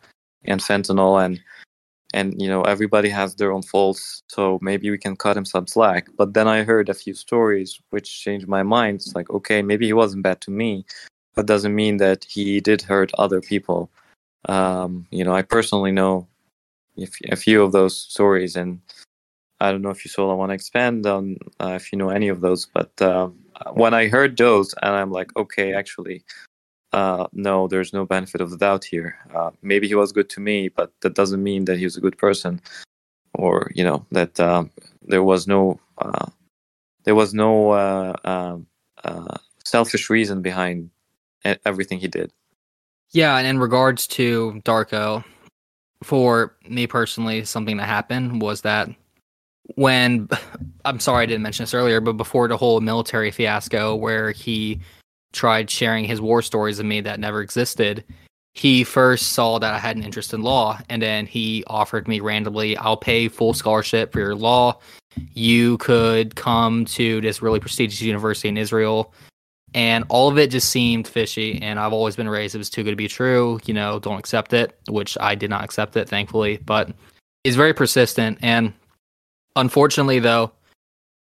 and fentanyl, and and you know everybody has their own faults. So maybe we can cut him some slack. But then I heard a few stories which changed my mind. It's like okay, maybe he wasn't bad to me, that doesn't mean that he did hurt other people. Um, you know, I personally know a few of those stories, and I don't know if you sort of want to expand on uh, if you know any of those. But uh, when I heard those, and I'm like, okay, actually, uh, no, there's no benefit of the doubt here. Uh, maybe he was good to me, but that doesn't mean that he was a good person, or you know that um, there was no uh, there was no uh, um, selfish reason behind everything he did.
Yeah, and in regards to Darko, for me personally, something that happened was that when (laughs) I'm sorry I didn't mention this earlier, but before the whole military fiasco where he tried sharing his war stories with me that never existed, he first saw that I had an interest in law, and then he offered me randomly, I'll pay full scholarship for your law. You could come to this really prestigious university in Israel and all of it just seemed fishy and i've always been raised it was too good to be true you know don't accept it which i did not accept it thankfully but he's very persistent and unfortunately though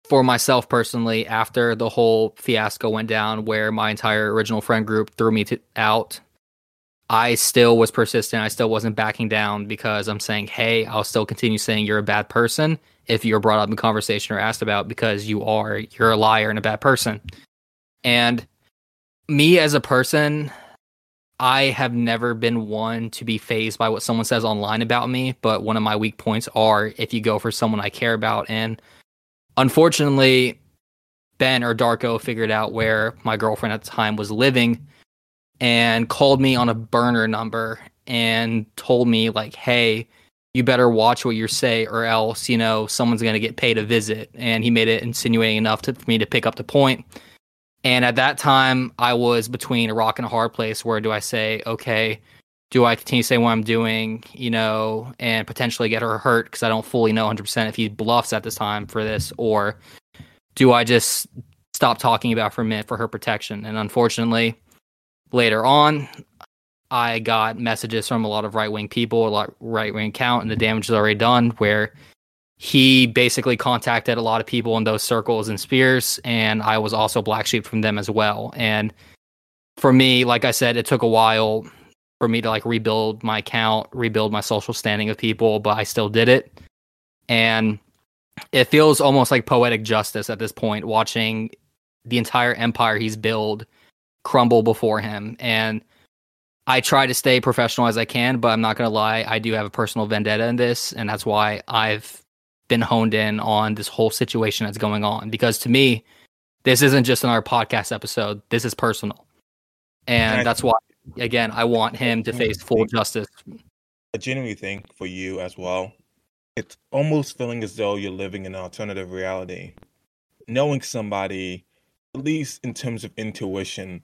for myself personally after the whole fiasco went down where my entire original friend group threw me to, out i still was persistent i still wasn't backing down because i'm saying hey i'll still continue saying you're a bad person if you're brought up in conversation or asked about because you are you're a liar and a bad person and me as a person, I have never been one to be fazed by what someone says online about me, but one of my weak points are if you go for someone I care about. And unfortunately, Ben or Darko figured out where my girlfriend at the time was living and called me on a burner number and told me, like, hey, you better watch what you say or else, you know, someone's going to get paid a visit. And he made it insinuating enough to, for me to pick up the point. And at that time, I was between a rock and a hard place. Where do I say, okay, do I continue to say what I'm doing, you know, and potentially get her hurt because I don't fully know 100% if he bluffs at this time for this, or do I just stop talking about for a minute for her protection? And unfortunately, later on, I got messages from a lot of right wing people, a lot right wing count, and the damage is already done. Where he basically contacted a lot of people in those circles and spheres, and I was also black sheep from them as well. And for me, like I said, it took a while for me to like rebuild my account, rebuild my social standing with people, but I still did it. And it feels almost like poetic justice at this point, watching the entire empire he's built crumble before him. And I try to stay professional as I can, but I'm not going to lie. I do have a personal vendetta in this. And that's why I've been honed in on this whole situation that's going on. Because to me, this isn't just another podcast episode, this is personal. And, and that's why, again, I want him to face full justice.
I genuinely think for you as well, it's almost feeling as though you're living in an alternative reality. Knowing somebody, at least in terms of intuition,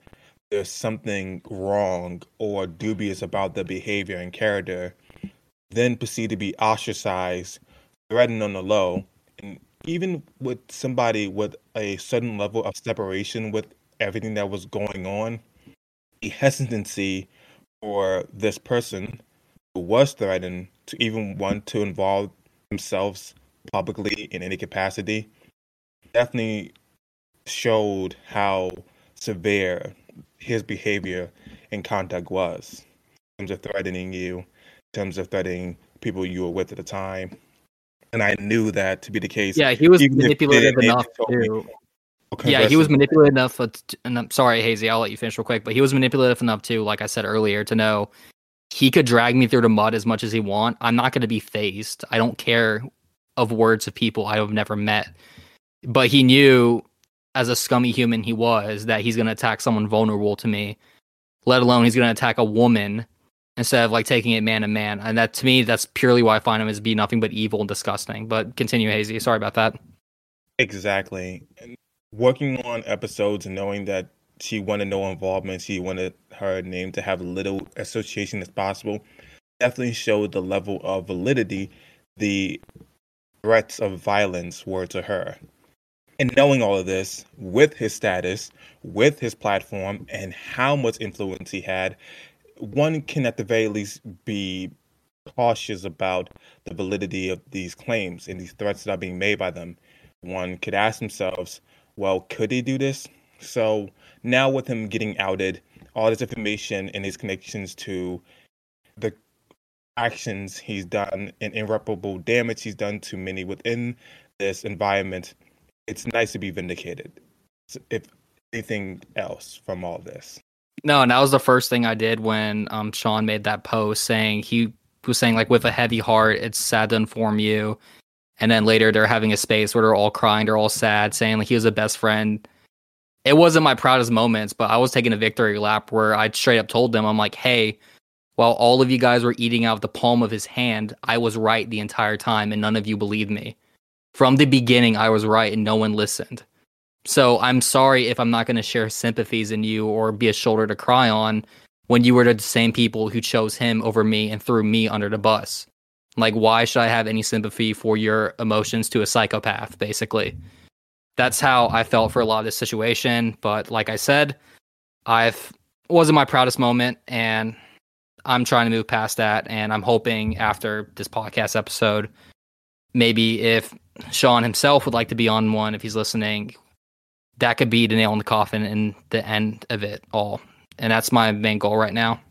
there's something wrong or dubious about their behavior and character, then proceed to be ostracized, threatened on the low, and even with somebody with a certain level of separation with everything that was going on, the hesitancy for this person who was threatened to even want to involve themselves publicly in any capacity definitely showed how severe his behavior and conduct was in terms of threatening you, in terms of threatening people you were with at the time. And I knew that to be the case.
Yeah, he was manipulative enough to. Yeah, he was manipulative enough. Uh, and I'm sorry, Hazy, I'll let you finish real quick. But he was manipulative enough too, like I said earlier, to know he could drag me through the mud as much as he want. I'm not going to be fazed. I don't care of words of people I have never met. But he knew, as a scummy human he was, that he's going to attack someone vulnerable to me. Let alone he's going to attack a woman instead of like taking it man to man. And that to me, that's purely why I find him as be nothing but evil and disgusting. But continue, Hazy. Sorry about that.
Exactly. Working on episodes and knowing that she wanted no involvement. She wanted her name to have little association as possible. Definitely showed the level of validity the threats of violence were to her. And knowing all of this, with his status, with his platform, and how much influence he had, one can at the very least be cautious about the validity of these claims and these threats that are being made by them. One could ask themselves, well, could he do this? So now with him getting outed, all this information and his connections to the actions he's done and irreparable damage he's done to many within this environment, it's nice to be vindicated. If anything else from all this.
No, and that was the first thing I did when um, Sean made that post saying he was saying like with a heavy heart, it's sad to inform you. And then later they're having a space where they're all crying, they're all sad, saying like he was the best friend it wasn't my proudest moments, but I was taking a victory lap where I straight up told them, I'm like, hey, while all of you guys were eating out of the palm of his hand, I was right the entire time and none of you believed me. From the beginning, I was right and no one listened. So I'm sorry if I'm not going to share sympathies in you or be a shoulder to cry on when you were the same people who chose him over me and threw me under the bus. Like, why should I have any sympathy for your emotions to a psychopath, basically? that's how I felt for a lot of this situation. But like I said, I've wasn't my proudest moment, and I'm trying to move past that. And I'm hoping after this podcast episode, maybe if Sean himself would like to be on one, if he's listening, that could be the nail in the coffin and the end of it all. And that's my main goal right now.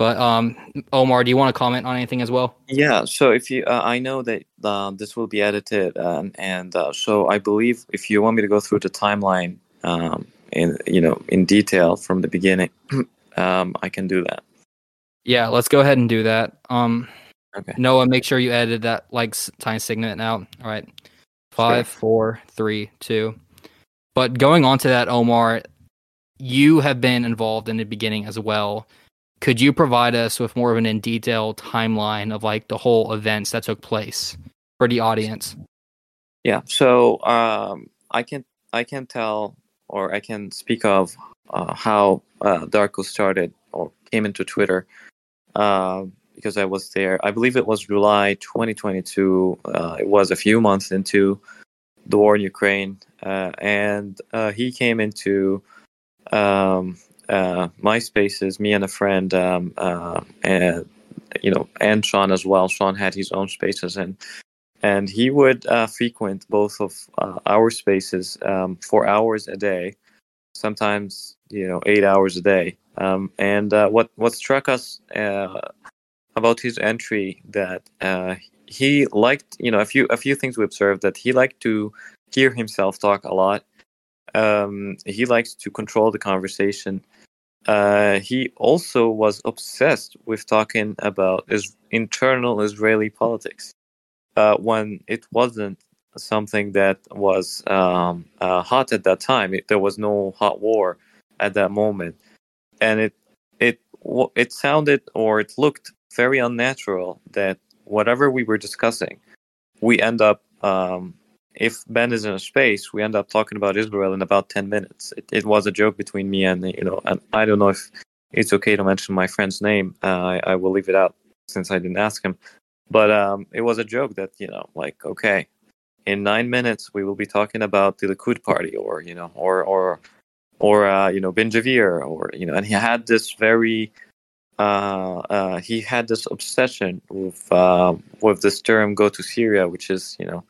But um, Omar, do you want to comment on anything as well?
Yeah. So if you, uh, I know that uh, this will be edited, um, and uh, so I believe if you want me to go through the timeline um, in you know in detail from the beginning, (clears throat) um, I can do that.
Yeah, let's go ahead and do that. Um,
okay.
Noah, make sure you edit that like time segment out. All right. Five, sure. four, three, two. But going on to that, Omar, you have been involved in the beginning as well could you provide us with more of an in detail timeline of like the whole events that took place for the audience?
Yeah, so um, I can I can tell or I can speak of uh, how uh, Darko started or came into Twitter uh, because I was there. I believe it was July 2022. Uh, it was a few months into the war in Ukraine, uh, and uh, he came into um, uh, MySpaces, me and a friend, um, uh, and you know, and Sean as well. Sean had his own spaces, and and he would uh, frequent both of uh, our spaces um, for hours a day, sometimes you know eight hours a day. Um, and uh, what what struck us uh, about his entry that he liked, you know, a few a few things we observed that he liked to hear himself talk a lot Um, he likes to control the conversation. Uh, he also was obsessed with talking about his internal Israeli politics uh, when it wasn't something that was um, uh, hot at that time. It, there was no hot war at that moment, and it it it sounded or it looked very unnatural that whatever we were discussing, we end up um, if Ben is in a space, we end up talking about Israel in about ten minutes. It, it was a joke between me and you know, and I don't know if it's okay to mention my friend's name. Uh, I, I will leave it out since I didn't ask him. But um, it was a joke that you know, like okay, in nine minutes we will be talking about the Likud party, or you know, or or or uh, you know, Ben Gvir, or you know, and he had this very uh, uh, he had this obsession with uh, with this term "go to Syria," which is you know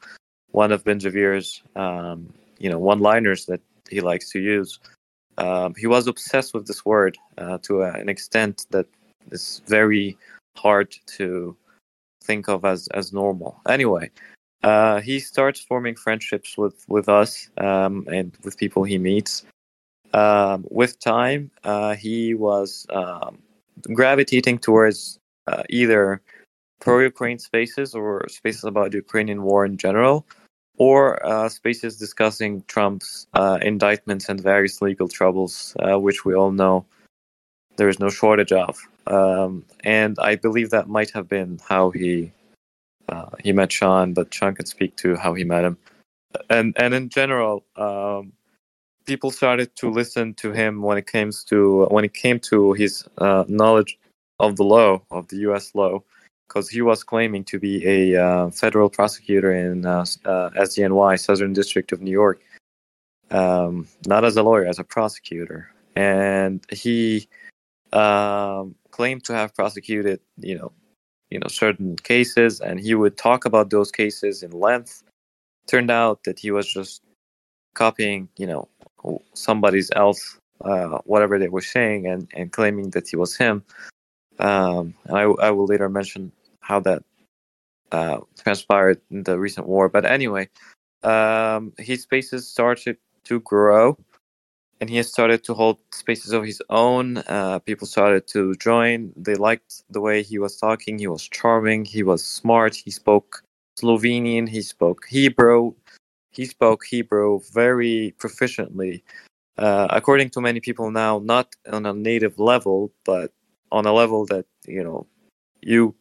one of Ben Gvir's um, you know one-liners that he likes to use. Um, he was obsessed with this word uh, to an extent that it's very hard to think of as as normal. Anyway, uh, he starts forming friendships with with us um, and with people he meets. Um, with time, uh, he was um, gravitating towards uh, either pro-Ukraine spaces or spaces about the Ukrainian war in general, or uh, spaces discussing Trump's uh, indictments and various legal troubles, uh, which we all know there is no shortage of. Um, and I believe that might have been how he uh, he met Sean, but Sean can speak to how he met him. And and in general, um, people started to listen to him when it came to when it came to his uh, knowledge of the law of the U.S. law, because he was claiming to be a uh, federal prosecutor in uh, uh SDNY, Southern District of New York, um, not as a lawyer, as a prosecutor, and he um, claimed to have prosecuted, you know, you know certain cases and he would talk about those cases in length. Turned out that he was just copying you know somebody's else uh, whatever they were saying and, and claiming that he was him. Um, and I, I will later mention how that uh, transpired in the recent war but anyway um, his spaces started to grow and he started to hold spaces of his own. Uh, people started to join. They liked the way he was talking. He was charming. He was smart. He spoke Slovenian. He spoke Hebrew. He spoke Hebrew very proficiently. Uh, according to many people now, not on a native level, but on a level that you know you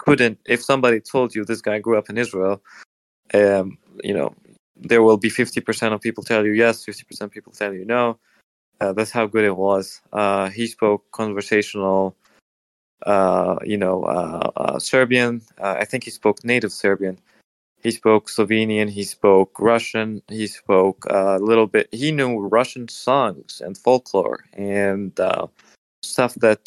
couldn't. If somebody told you this guy grew up in Israel, um, you know there will be 50% of people tell you yes, 50% people tell you no. Uh, that's how good it was. Uh, he spoke conversational, uh, you know, uh, uh, Serbian. Uh, I think he spoke native Serbian. He spoke Slovenian. He spoke Russian. He spoke a little bit. He knew Russian songs and folklore and stuff that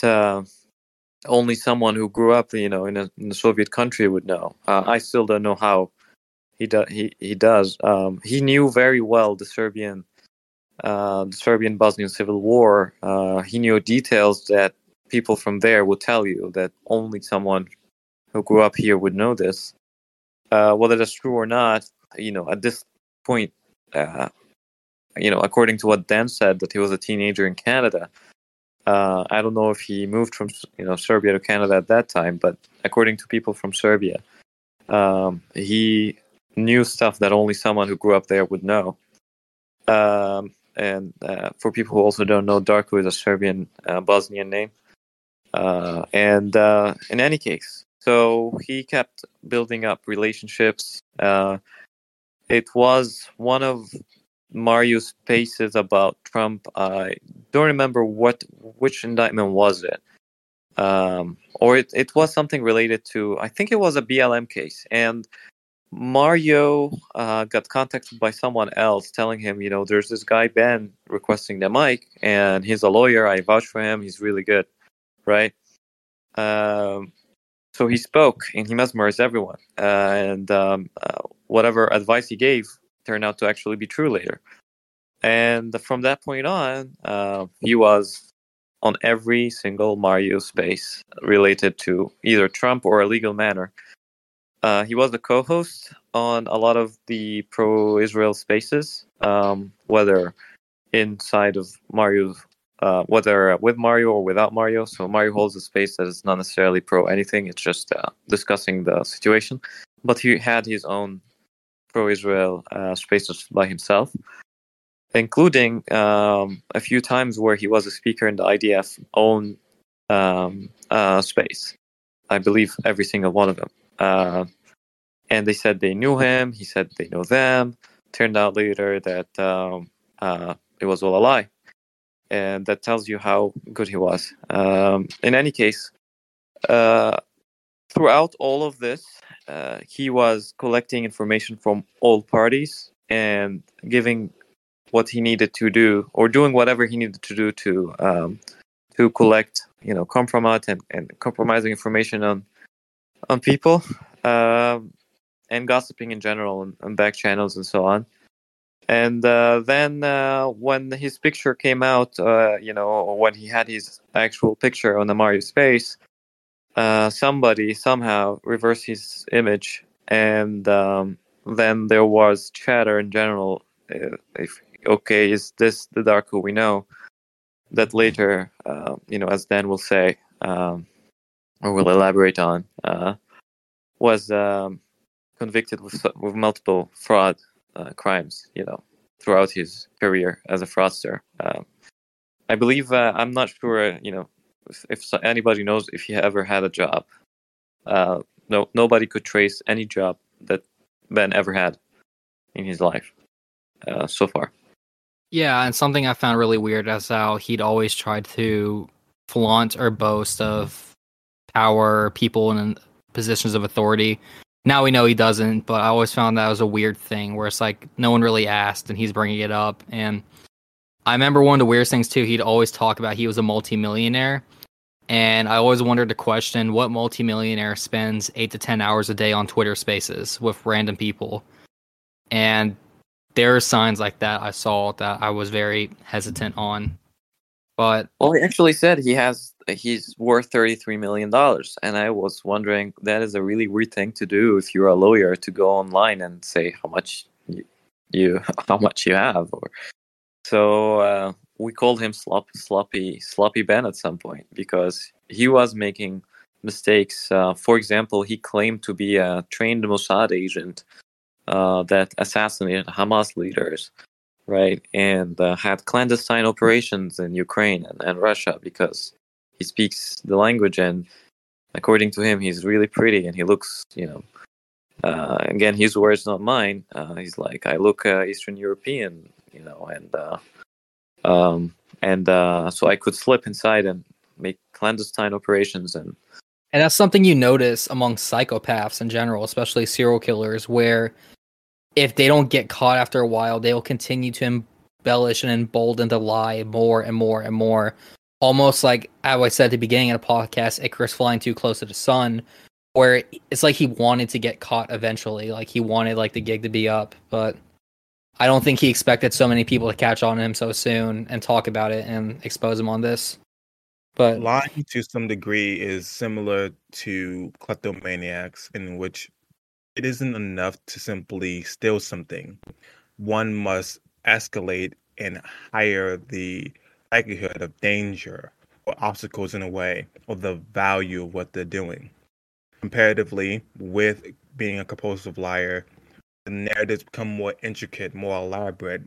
only someone who grew up, you know, in a, in a Soviet country would know. I still don't know how he does. He he does. Um, he knew very well the Serbian, uh, the Serbian Bosnian civil war. Uh, he knew details that people from there would tell you that only someone who grew up here would know this. Uh, whether that's true or not, you know, at this point, uh, you know, according to what Dan said, that he was a teenager in Canada. Uh, I don't know if he moved from you know Serbia to Canada at that time, but according to people from Serbia, um, he knew stuff that only someone who grew up there would know. Um, and uh, for people who also don't know, Darko is a Serbian uh, Bosnian name. Uh, and uh, in any case, so he kept building up relationships. Uh, it was one of Mario's paces about Trump. I don't remember what which indictment was it. Um, or it, it was something related to I think it was a BLM case and Mario uh, got contacted by someone else telling him, you know, there's this guy Ben requesting the mic, and he's a lawyer. I vouch for him. He's really good, right? Um, so he spoke, and he mesmerized everyone. Uh, and um, uh, whatever advice he gave turned out to actually be true later. And from that point on, uh, he was on every single Mario space related to either Trump or a legal matter uh, he was the co-host on a lot of the pro-Israel spaces, um, whether inside of Mario, uh, whether with Mario or without Mario. So Mario holds a space that is not necessarily pro anything; it's just uh, discussing the situation. But he had his own pro-Israel uh, spaces by himself, including um, a few times where he was a speaker in the IDF own um, uh, space. I believe every single one of them. Uh, and they said they knew him. He said they know them. Turned out later that um, uh, it was all a lie, and that tells you how good he was. Um, in any case, uh, throughout all of this, uh, he was collecting information from all parties and giving what he needed to do, or doing whatever he needed to do to um, to collect, you know, compromise and, and compromising information on on people um, and gossiping in general and, and back channels and so on. And uh, then uh, when his picture came out, uh, you know, when he had his actual picture on the Mario space, uh, somebody somehow reversed his image, and um, then there was chatter in general. Uh, if okay, is this the Darko we know? That later, uh, you know, as Dan will say, um, or will elaborate on, was um, convicted with with multiple fraud uh, crimes. You know, throughout his career as a fraudster. Um, I believe uh, I'm not sure. You know, if, anybody knows if he ever had a job. Uh, no, nobody could trace any job that Ben ever had in his life uh, so far.
Yeah, and something I found really weird is how he'd always tried to flaunt or boast of power, people in positions of authority. Now we know he doesn't, but I always found that was a weird thing where it's like no one really asked and he's bringing it up. And I remember one of the weirdest things too, he'd always talk about he was a multimillionaire. And I always wondered to question what multimillionaire spends eight to 10 hours a day on Twitter spaces with random people. And there are signs like that I saw that I was very hesitant on. But
well, he actually said he has he's worth thirty three million dollars, and I was wondering that is a really weird thing to do if you're a lawyer to go online and say how much you, you (laughs) how much you have. Or so uh, we called him slop, sloppy sloppy Ben at some point because he was making mistakes. Uh, for example, he claimed to be a trained Mossad agent uh, that assassinated Hamas leaders right, and uh, had clandestine operations in Ukraine and, and Russia because he speaks the language and according to him he's really pretty and he looks you know uh, again his words not mine uh, he's like i look uh, eastern european you know and uh, um, and uh, so i could slip inside and make clandestine operations and
and that's something you notice among psychopaths in general especially serial killers where if they don't get caught after a while, they'll continue to embellish and embolden the lie more and more and more. Almost like how I said at the beginning of the podcast, Icarus flying too close to the sun, where it's like he wanted to get caught eventually. Like he wanted like the gig to be up, but I don't think he expected so many people to catch on to him so soon and talk about it and expose him on this. But
lying to some degree is similar to kleptomaniacs, in which it isn't enough to simply steal something. One must escalate and higher the likelihood of danger or obstacles in a way or the value of what they're doing. Comparatively, with being a compulsive liar, the narratives become more intricate, more elaborate,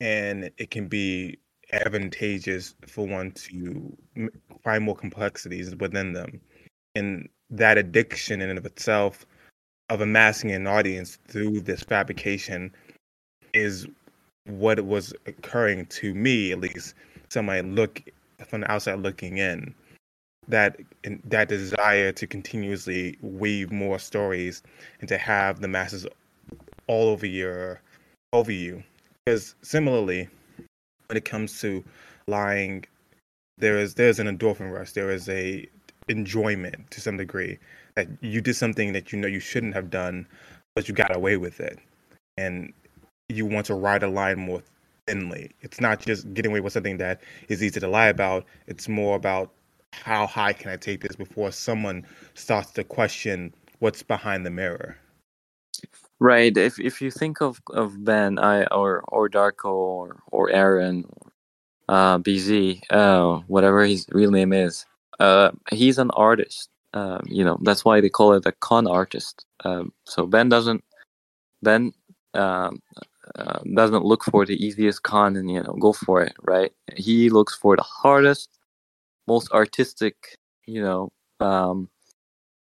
and it can be advantageous for one to find more complexities within them. And that addiction in and of itself of amassing an audience through this fabrication is what was occurring to me at least somebody look from the outside looking in that that desire to continuously weave more stories and to have the masses all over your over you because similarly when it comes to lying there is there's an endorphin rush there is a enjoyment to some degree that you did something that you know you shouldn't have done, but you got away with it, and you want to ride a line more thinly. It's not just getting away with something that is easy to lie about. It's more about how high can I take this before someone starts to question what's behind the mirror.
Right. If if you think of, of Ben, I or or Darko or or Aaron, uh, BZ, uh, whatever his real name is, uh, he's an artist. Um, you know that's why they call it a con artist. Um, so Ben doesn't Ben um, uh, doesn't look for the easiest con and you know go for it. Right. He looks for the hardest, most artistic, you know, um,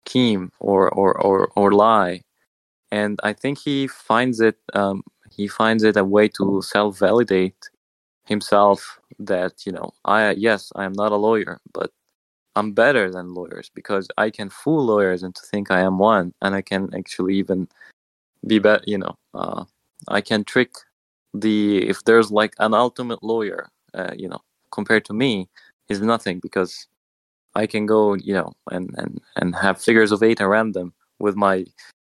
scheme or or or or lie and I think he finds it um, he finds it a way to self validate himself that you know I yes I am not a lawyer but I'm better than lawyers because I can fool lawyers into think I am one and I can actually even be better you know uh, I can trick the if there's like an ultimate lawyer uh, you know compared to me is nothing because I can go you know and and and have figures of eight around them with my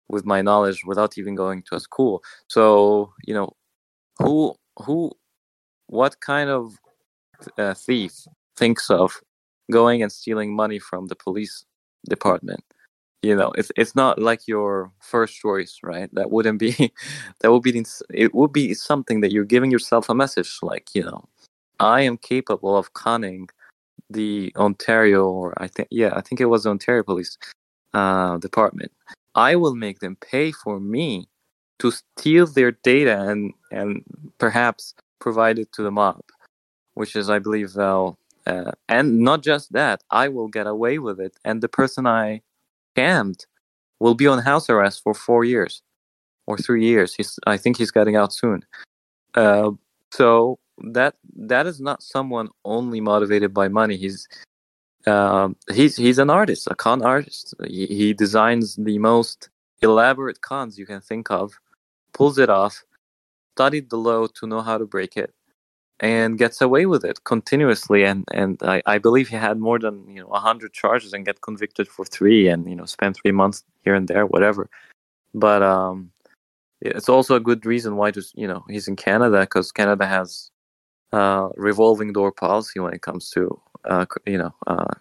with my knowledge without even going to a school. So you know, who who, what kind of uh, thief thinks of going and stealing money from the police department? You know, it's it's not like your first choice, right? That wouldn't be, (laughs) that would be it would be something that you're giving yourself a message, like you know, I am capable of conning the Ontario, or I think yeah, I think it was the Ontario Police uh, Department I will make them pay for me to steal their data and and perhaps provide it to the mob, which is, I believe, well, uh, and not just that, I will get away with it, and the person I scammed will be on house arrest for four years or three years. He's, I think he's getting out soon. Uh, so that that is not someone only motivated by money. He's um, he's he's an artist, a con artist. He, he designs the most elaborate cons you can think of, pulls it off, studied the law to know how to break it, and gets away with it continuously. And and I, I believe he had more than you know hundred charges and get convicted for three, and you know spend three months here and there, whatever. But um, it's also a good reason why just you know he's in Canada because Canada has uh, revolving door policy when it comes to you know uh,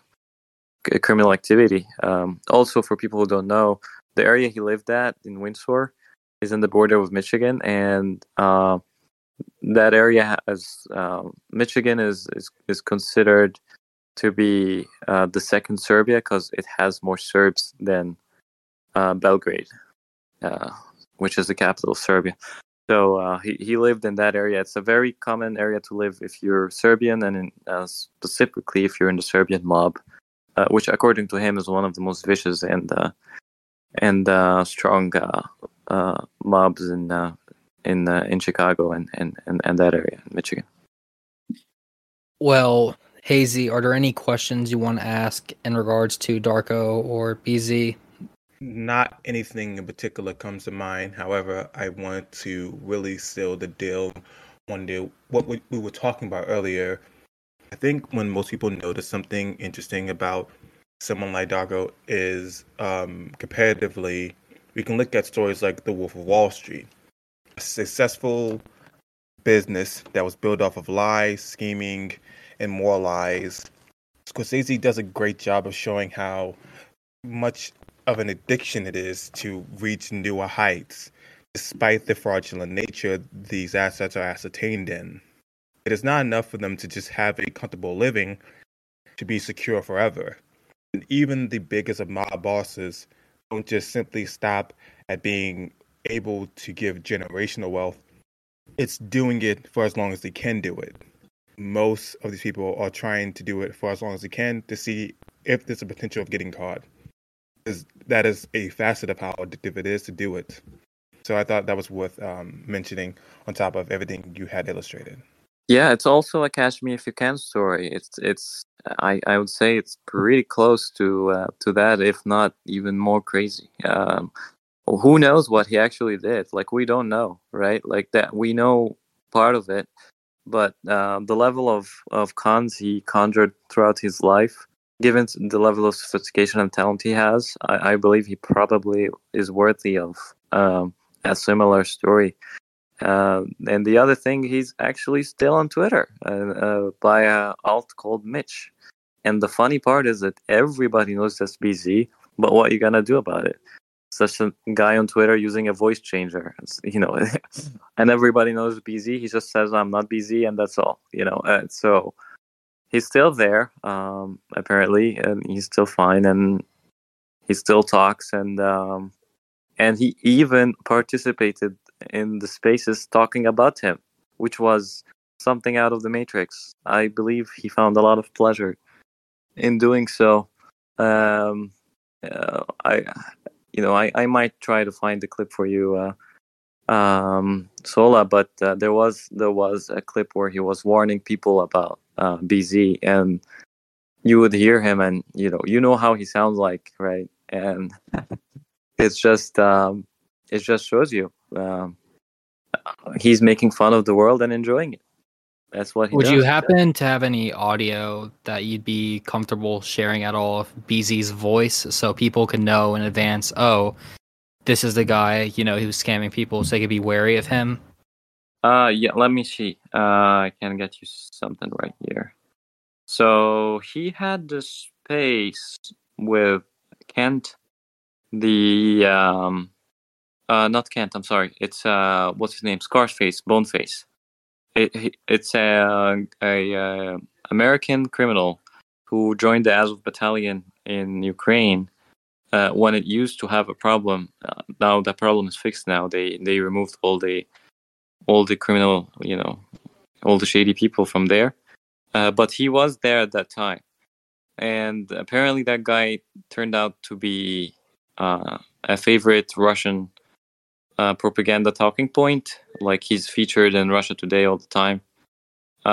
criminal activity. Um, also, for people who don't know, the area he lived at in Windsor is in the border with Michigan, and uh, that area has Michigan is, is is considered to be uh, the second Serbia because it has more Serbs than uh, Belgrade, uh, which is the capital of Serbia. So uh, he he lived in that area. It's a very common area to live if you're Serbian, and in, uh, specifically if you're in the Serbian mob, uh, which according to him is one of the most vicious and uh, and uh, strong uh, mobs in in in Chicago and, and and and that area, in Michigan.
Well, Hazy, are there any questions you want to ask in regards to Darko or BZ?
Not anything in particular comes to mind. However, I want to really seal the deal on the what we, we were talking about earlier. I think when most people notice something interesting about someone like Darko is um, comparatively, we can look at stories like The Wolf of Wall Street, a successful business that was built off of lies, scheming, and more lies. Scorsese does a great job of showing how much of an addiction it is to reach newer heights, despite the fraudulent nature these assets are ascertained in. It is not enough for them to just have a comfortable living to be secure forever. And even the biggest of mob bosses don't just simply stop at being able to give generational wealth. It's doing it for as long as they can do it. Most of these people are trying to do it for as long as they can to see if there's a potential of getting caught is that is a facet of how addictive it is to do it. So I thought that was worth um, mentioning on top of everything you had illustrated.
Yeah, it's also a catch me if you can story. It's it's I, I would say it's pretty close to uh, to that, if not even more crazy. Um, who knows what he actually did? Like we don't know, right? Like that we know part of it, but uh, the level of of cons he conjured throughout his life given the level of sophistication and talent he has, I, I believe he probably is worthy of um, a similar story. Uh, and the other thing, he's actually still on Twitter uh, uh, by a alt called Mitch. And the funny part is that everybody knows that's but what are you gonna do about it? such a guy on Twitter using a voice changer. It's, you know, (laughs) and everybody knows BZ. He just says I'm not BZ, and that's all. You know, uh, so he's still there um, apparently, and he's still fine, and he still talks, and um, and he even participated in the spaces talking about him, which was something out of the Matrix. I believe he found a lot of pleasure in doing so. Um, uh, I you know, I, I might try to find the clip for you, uh, um, Sola. But uh, there was there was a clip where he was warning people about uh, BZ, and you would hear him, and you know, you know how he sounds like, right? And (laughs) it's just um, it just shows you um, he's making fun of the world and enjoying it. That's what
Would
does.
you happen to have any audio that you'd be comfortable sharing at all of BZ's voice so people can know in advance, oh, this is the guy, you know, who's scamming people so they could be wary of him?
Uh yeah, let me see. Uh I can get you something right here. So he had this space with Kent, the um uh not Kent, I'm sorry. It's uh what's his name? Scarface, Boneface it, it's a, a, a American criminal who joined the Azov battalion in Ukraine uh, when it used to have a problem. Uh, now that problem is fixed. Now they they removed all the all the criminal, you know, all the shady people from there. Uh, but he was there at that time, and apparently that guy turned out to be uh, a favorite Russian uh, propaganda talking point. Like he's featured in Russia Today all the time.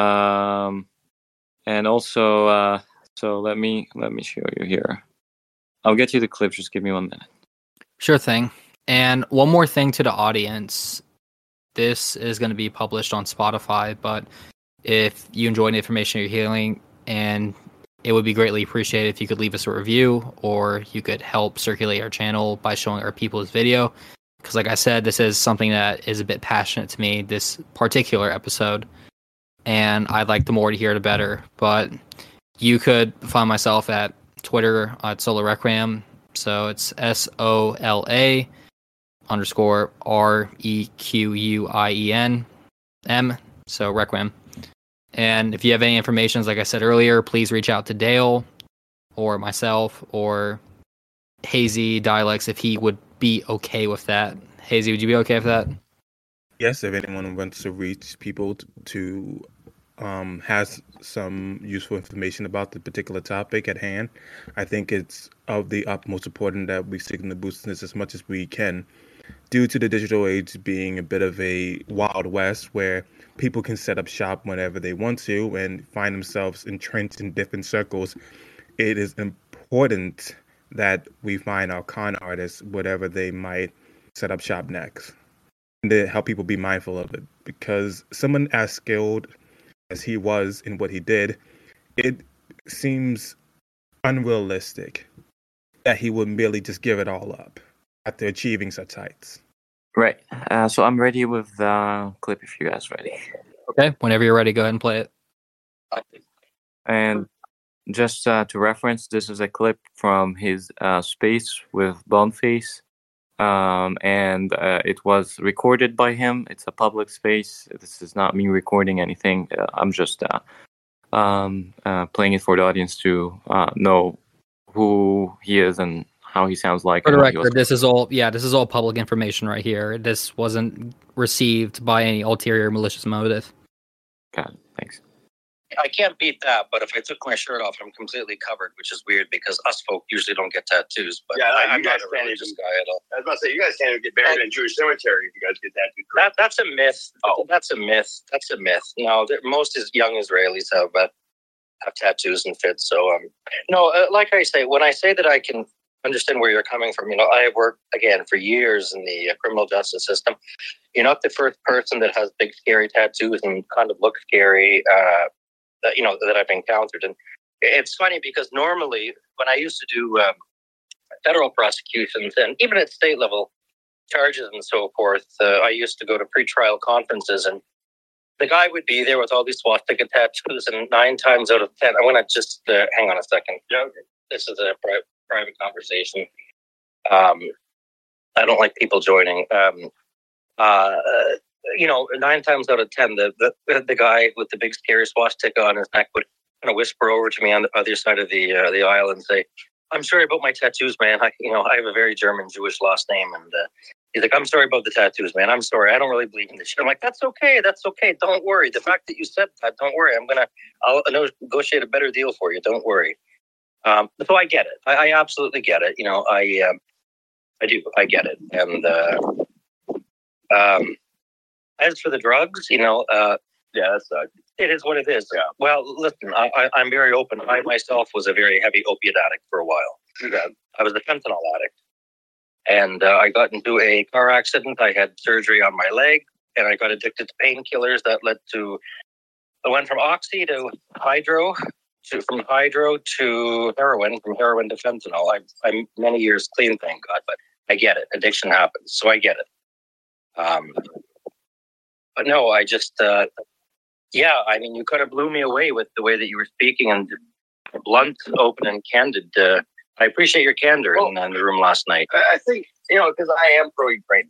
Um, and also, uh, so let me let me show you here. I'll get you the clip. Just give me one minute.
Sure thing. And one more thing to the audience. This is going to be published on Spotify, but if you enjoy the information you're hearing and it would be greatly appreciated if you could leave us a review or you could help circulate our channel by showing our people's video because like i said this is something that is a bit passionate to me this particular episode and i'd like the more to hear the better but you could find myself at twitter at sola requiem so it's s-o-l-a underscore r-e-q-u-i-e-n m so requiem and if you have any information like i said earlier please reach out to dale or myself or hazy dialects if he would be okay with that. Hazy, would you be okay with that?
Yes, if anyone wants to reach people to um, has some useful information about the particular topic at hand, I think it's of the utmost important that we signal the this as much as we can. Due to the digital age being a bit of a wild west where people can set up shop whenever they want to and find themselves entrenched in different circles, it is important that we find our con artists, whatever they might set up shop next, and to help people be mindful of it. Because someone as skilled as he was in what he did, it seems unrealistic that he would merely just give it all up after achieving such heights.
Right. Uh, so I'm ready with the clip if you guys ready.
Okay. Whenever you're ready, go ahead and play it.
And just uh, to reference, this is a clip from his uh, space with Boneface, um, and uh, it was recorded by him. It's a public space. This is not me recording anything. Uh, I'm just uh, um, uh, playing it for the audience to know who he is and how he sounds like.
For the record, this is all yeah, this is all public information right here. This wasn't received by any ulterior malicious motive.
Got it. Thanks.
I can't beat that, but if I took my shirt off, I'm completely covered, which is weird because us folk usually don't get tattoos. But
yeah,
I,
am not
a religious guy at all.
I was about to say, you guys can't even get buried in a Jewish cemetery if you guys get tattooed.
That, that's a myth. Oh. That's a myth. That's a myth. No, most is young Israelis have but have tattoos and fits. So um, no, uh, like I say, when I say that I can understand where you're coming from, you know, I have worked again for years in the uh, criminal justice system. You're not the first person that has big scary tattoos and kind of look scary. Uh, that you know that I've encountered. And it's funny because normally when I used to do um, federal prosecutions and even at state level charges and so forth, uh, I used to go to pretrial conferences and the guy would be there with all these swastika tattoos, and nine times out of ten, I'm gonna just uh, hang on a second. Yeah, this is a pri- private conversation. Um, I don't like people joining. Um, uh, you know, nine times out of ten, the, the the guy with the big scary swastika on his neck would kind of whisper over to me on the other side of the uh, the aisle and say, "I'm sorry about my tattoos, man. I, you know, I have a very German Jewish last name, and uh, he's like, I'm sorry about the tattoos, man. I'm sorry. I don't really believe in this shit. I'm like, that's okay. That's okay. Don't worry. The fact that you said that, don't worry. I'm gonna, I'll negotiate a better deal for you. Don't worry. Um, so I get it. I, I absolutely get it. You know, I, um, I do. I get it. And uh, um, as for the drugs, you know, uh,
Yeah, uh,
it is what it is.
Yeah.
Well, listen, I, I, I'm very open. I myself was a very heavy opiate addict for a while. I was a fentanyl addict. And uh, I got into a car accident. I had surgery on my leg, and I got addicted to painkillers that led to. I went from oxy to hydro, to from hydro to heroin, from heroin to fentanyl. I, I'm many years clean, thank God, but I get it. Addiction happens, so I get it. Um, but no, I just, uh, yeah, I mean, you kind of blew me away with the way that you were speaking and blunt, open, and candid. Uh, I appreciate your candor in, in the room last night.
I I think you know because I am pro Ukraine.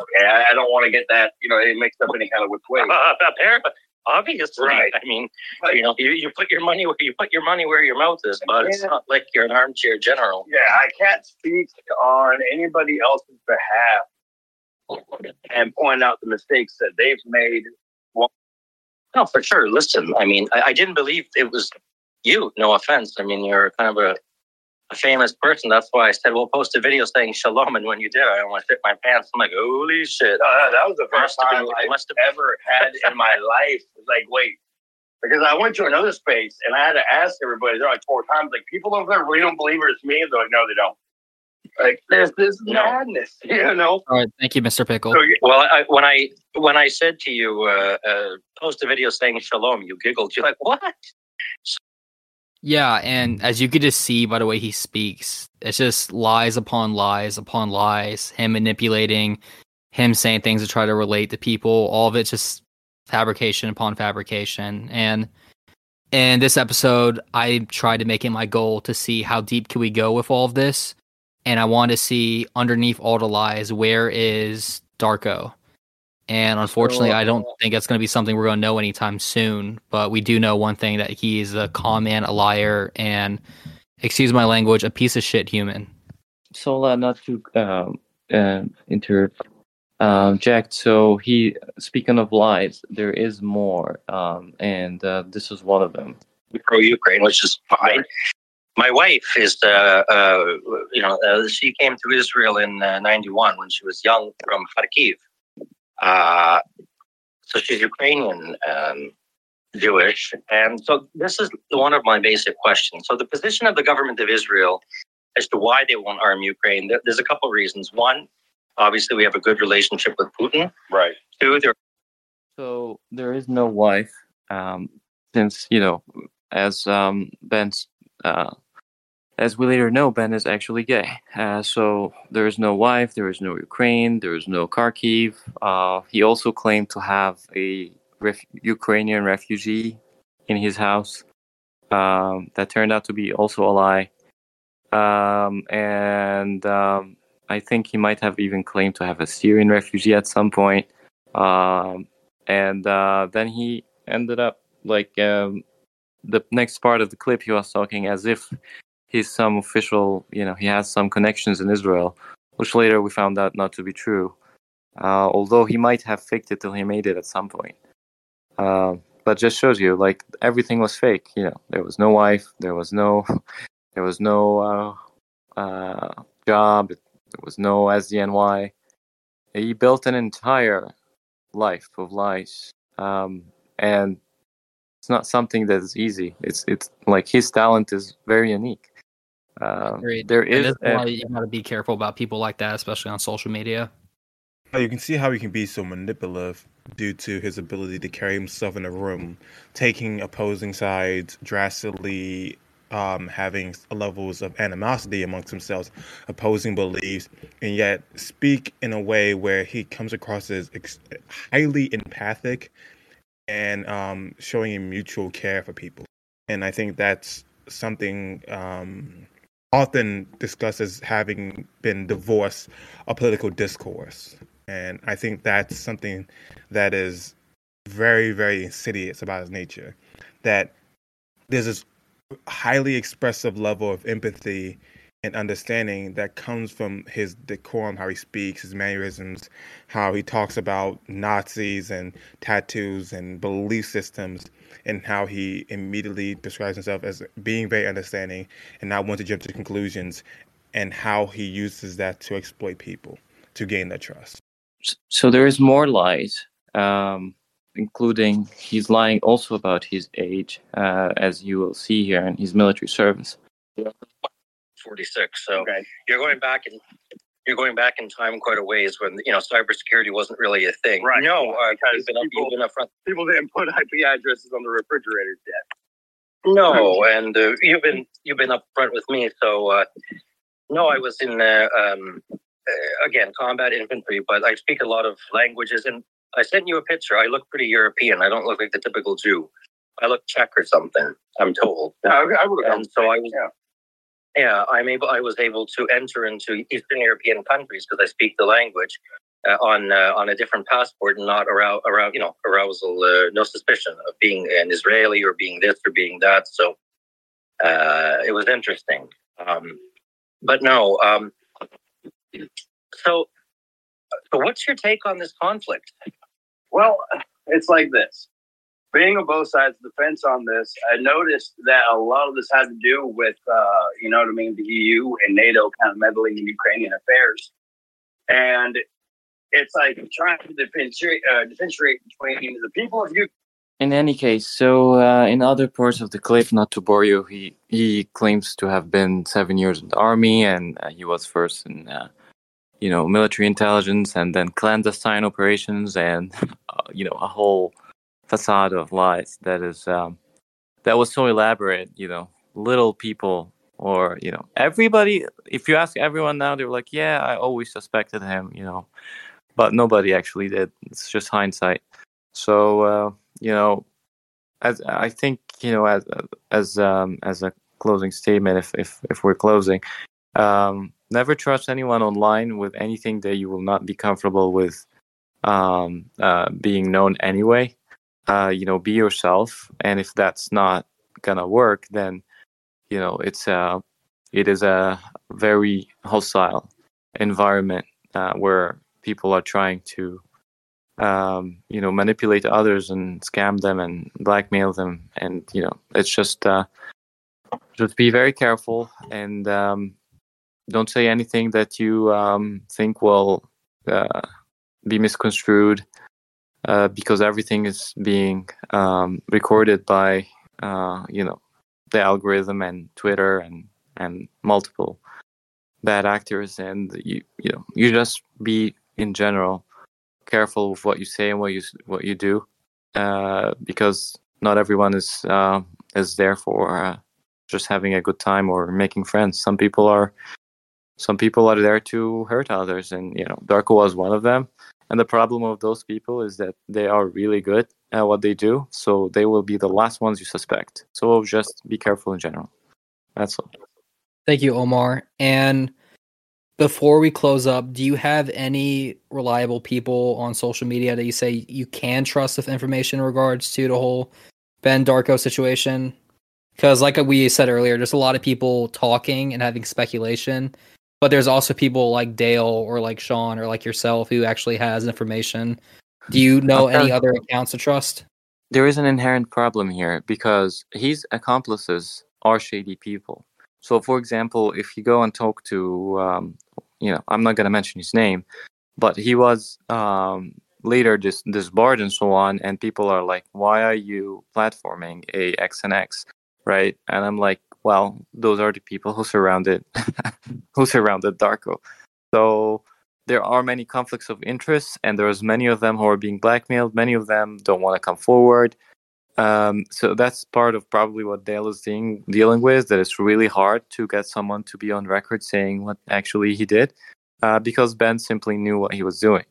Okay, I, I don't want to get that you know it mixed up any kind of which way.
Uh, (laughs) apparently, obviously,
Right.
I mean,
But-
you know, you, you put your money where you put your money where your mouth is, but it's not like you're an armchair general.
Yeah, I can't speak on anybody else's behalf and point out the mistakes that they've made.
No, for sure. Listen, I mean, I, I didn't believe it was you. No offense. I mean, you're kind of a, a famous person. That's why I said we'll post a video saying shalom. And when you did, I almost hit my pants. I'm like, holy shit.
Uh, that was the first time I
must have
ever had in my life. Like, wait, because I went to another space and I had to ask everybody. They're like four times, like people over there really don't believe it's me. They're like, no, they don't. Like there's this madness, (laughs) you know.
All right, thank you, Mr. Pickle.
So,
Well, I, when I when I said to you, uh, uh, post a video saying shalom, you giggled. You're like, what?
Yeah, and as you could just see by the way he speaks, it's just lies upon lies upon lies. Him manipulating, him saying things to try to relate to people. All of it's just fabrication upon fabrication. And in this episode, I tried to make it my goal to see how deep can we go with all of this. And I want to see underneath all the lies, where is Darko? And unfortunately,
So,
I don't
uh,
think that's going to be something we're going to know anytime soon. But we do know one thing that he is a con man, a liar, and excuse my language, a piece of shit human.
So uh, not to um, uh, inter um, Jack. So he speaking of lies, there is more, um, and uh, this is one of them.
pro Ukraine, which is fine. My wife is, uh, uh, you know, uh, she came to Israel in uh, '91 when she was young from Kharkiv. Uh, so she's Ukrainian um, Jewish, and so this is one of my basic questions. So the position of the government of Israel as to why they won't arm Ukraine, there's a couple of reasons. One, obviously, we have a good relationship with Putin.
right.
Two, there
So there is no wife, um, since you know, as um, Ben's, uh, as we later know, Ben is actually gay. Uh, so there is no wife, there is no Ukraine, there is no Kharkiv. Uh, he also claimed to have a ref- Ukrainian refugee in his house. Um, that turned out to be also a lie. Um, and um, I think he might have even claimed to have a Syrian refugee at some point. Um, and uh, then he ended up like um, the next part of the clip he was talking as if he's some official you know he has some connections in israel which later we found out not to be true. Uh, although he might have faked it till he made it at some point. Uh, but just shows you like everything was fake you know. There was no wife there was no (laughs) there was no uh, uh, job there was no sdny he built an entire life of lies um, and it's not something that is easy it's it's like his talent is very unique uh,
Agreed.
there
And
is
that's
a-
why you got to be careful about people like that, especially on social media.
You can see how he can be so manipulative due to his ability to carry himself in a room, taking opposing sides, drastically um, having levels of animosity amongst themselves, opposing beliefs, and yet speak in a way where he comes across as ex- highly empathic and um, showing a mutual care for people. And I think that's something um, often discussed as having been divorced of political discourse. And I think that's something that is very, very insidious about his nature. That there's this highly expressive level of empathy and understanding that comes from his decorum, how he speaks, his mannerisms, how he talks about Nazis and tattoos and belief systems, and how he immediately describes himself as being very understanding and not want to jump to conclusions, and how he uses that to exploit people to gain their trust.
So there is more lies, um, including he's lying also about his age, uh, as you will see here in his military service.
46. So
Okay.
you're going back and you're going back in time quite a ways when you know cybersecurity wasn't really a thing.
Right.
No, uh,
Because
you've been up,
people-
you've been up front.
People didn't put IP addresses on the refrigerators yet.
No, and uh, you've been you've been up front with me. So uh, no, I was in uh, um, uh, again combat infantry, but I speak a lot of languages. And I sent you a picture. I look pretty European. I don't look like the typical Jew. I look Czech or something. I'm told.
No, I would
And so I was
Yeah.
Yeah, I'm able. I was able to enter into Eastern European countries because I speak the language uh, on uh, on a different passport, and not around around you know arousal, uh, no suspicion of being an Israeli or being this or being that. So uh, it was interesting. Um, but no. Um, so, so what's your take on this conflict?
Well, it's like this. Being on both sides of the fence on this, I noticed that a lot of this had to do with, uh, you know what I mean, the EU and NATO kind of meddling in Ukrainian affairs. And it's like trying to differentiate, uh, between the people of Ukraine.
In any case, so uh, in other parts of the clip, not to bore you, he he claims to have been seven years in the army, and uh, he was first in, uh, you know, military intelligence, and then clandestine operations, and (laughs) uh, you know, a whole facade of lies that is um, that was so elaborate. You know, little people, or you know, everybody. If you ask everyone now, they're like, "Yeah, I always suspected him," you know, but nobody actually did. It's just hindsight. So. Uh, you know, as I think you know, as as um, as a closing statement, if if if we're closing, um, never trust anyone online with anything that you will not be comfortable with um, uh, being known anyway. Uh, you know, be yourself, and if that's not gonna work, then you know it's uh it is a very hostile environment uh, where people are trying to um, you know, manipulate others and scam them and blackmail them. And, you know, it's just, uh, just be very careful and um, don't say anything that you um, think will uh, be misconstrued uh, because everything is being um, recorded by, uh, you know, the algorithm and Twitter and, and multiple bad actors. And you, you know, you just be in general careful with what you say and what you what you do, uh, because not everyone is uh, is there for uh, just having a good time or making friends. Some people are some people are there to hurt others, and you know Darko was one of them. And the problem of those people is that they are really good at what they do, so they will be the last ones you suspect. So just be careful in general. That's all.
Thank you, Omar. And before we close up, do you have any reliable people on social media that you say you can trust with information in regards to the whole Ben Darko situation? Because, like we said earlier, there's a lot of people talking and having speculation, but there's also people like Dale or like Sean or like yourself who actually has information. Do you know
Okay.
any other accounts to trust?
there is an inherent problem here because his accomplices are shady people. So, for example, if you go and talk to, um, you know, I'm not going to mention his name, but he was um, later dis- disbarred and so on, and people are like, "Why are you platforming a X and X?" Right? And I'm like, "Well, those are the people who surrounded (laughs) who surrounded Darko." So there are many conflicts of interest, and there's many of them who are being blackmailed. Many of them don't want to come forward. Um, so that's part of probably what Dale is dealing dealing with. That it's really hard to get someone to be on record saying what actually he did, uh, because Ben simply knew what he was doing.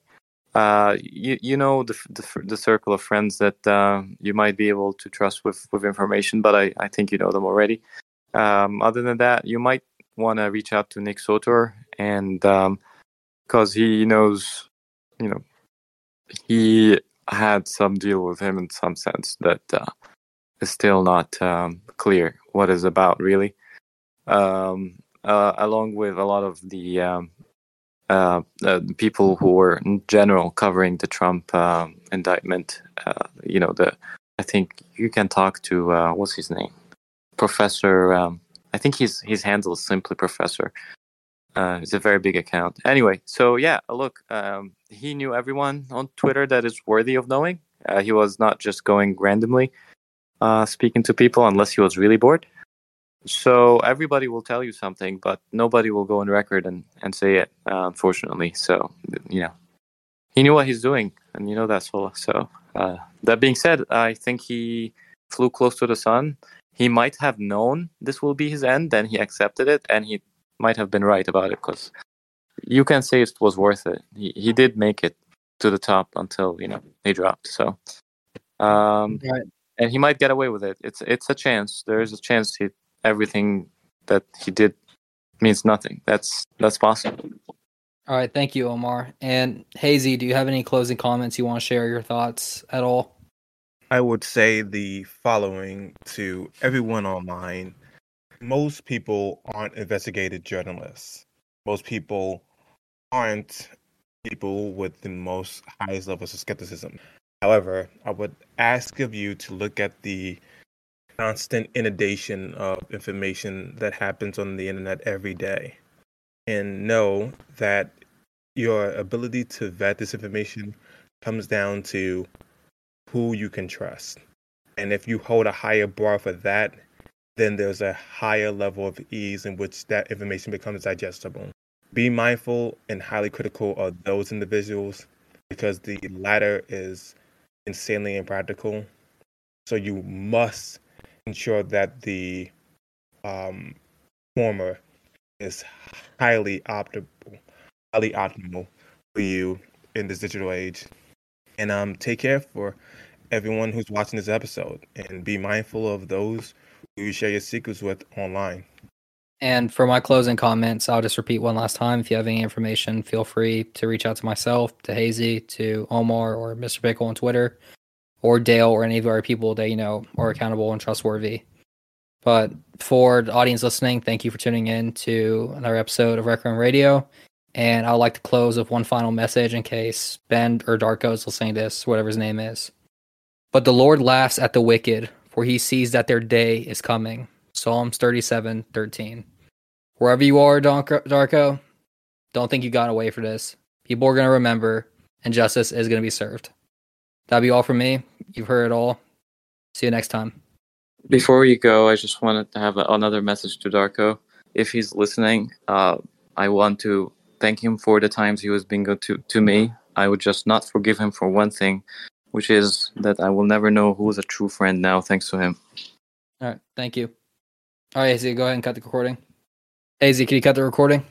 Uh, you you know the the, the circle of friends that uh, you might be able to trust with with information, but I, I think you know them already. Um, other than that, you might want to reach out to Nick Sortor, and because um, he knows, you know, he had some deal with him in some sense that uh, is still not um, clear what is about really. Um, uh, along with a lot of the um, uh, uh, people who were in general covering the Trump um, indictment. Uh, you know, the I think you can talk to uh, what's his name, Professor. Um, I think his his handle is simply Professor. Uh, it's a very big account. Anyway, so yeah, look, um, he knew everyone on Twitter that is worthy of knowing. Uh, he was not just going randomly uh, speaking to people unless he was really bored. So everybody will tell you something, but nobody will go on record and, and say it, uh, unfortunately. So, you know, he knew what he's doing, and you know that's all. So, uh, that being said, I think he flew close to the sun. He might have known this will be his end, then he accepted it, and he might have been right about it because you can say it was worth it. He, he did make it to the top until, you know, he dropped. So, um, right. and he might get away with it. It's it's a chance. There is a chance he everything that he did means nothing. That's that's possible.
All right, thank you, Omar. And Hazy, do you have any closing comments you want to share your thoughts at all?
I would say the following to everyone online. Most people aren't investigative journalists. Most people aren't people with the most highest levels of skepticism. However, I would ask of you to look at the constant inundation of information that happens on the internet every day and know that your ability to vet this information comes down to who you can trust. And if you hold a higher bar for that, then there's a higher level of ease in which that information becomes digestible. Be mindful and highly critical of those individuals because the latter is insanely impractical. So you must ensure that the um, former is highly optimal, highly optimal for you in this digital age. And um, take care for everyone who's watching this episode, and be mindful of those who you share your secrets with online.
And for my closing comments, I'll just repeat one last time. If you have any information, feel free to reach out to myself, to Hazy, to Omar, or Mr. Pickle on Twitter or Dale or any of our people that you know are accountable and trustworthy. But for the audience listening, thank you for tuning in to another episode of Requiem Radio. And I would like to close with one final message in case Ben or Darko is listening to this, whatever his name is. But the Lord laughs at the wicked, for he sees that their day is coming. Psalms 37 13. Wherever you are, Darko, don't think you got away for this. People are going to remember, and justice is going to be served. That'll be all from me. You've heard it all. See you next time.
Before you go, I just wanted to have another message to Darko. If he's listening, uh, I want to thank him for the times he was being good to, to me. I would just not forgive him for one thing, which is that I will never know who is a true friend now, thanks to him.
All right. Thank you. All right, Hazy, go ahead and cut the recording. Hazy, can you cut the recording?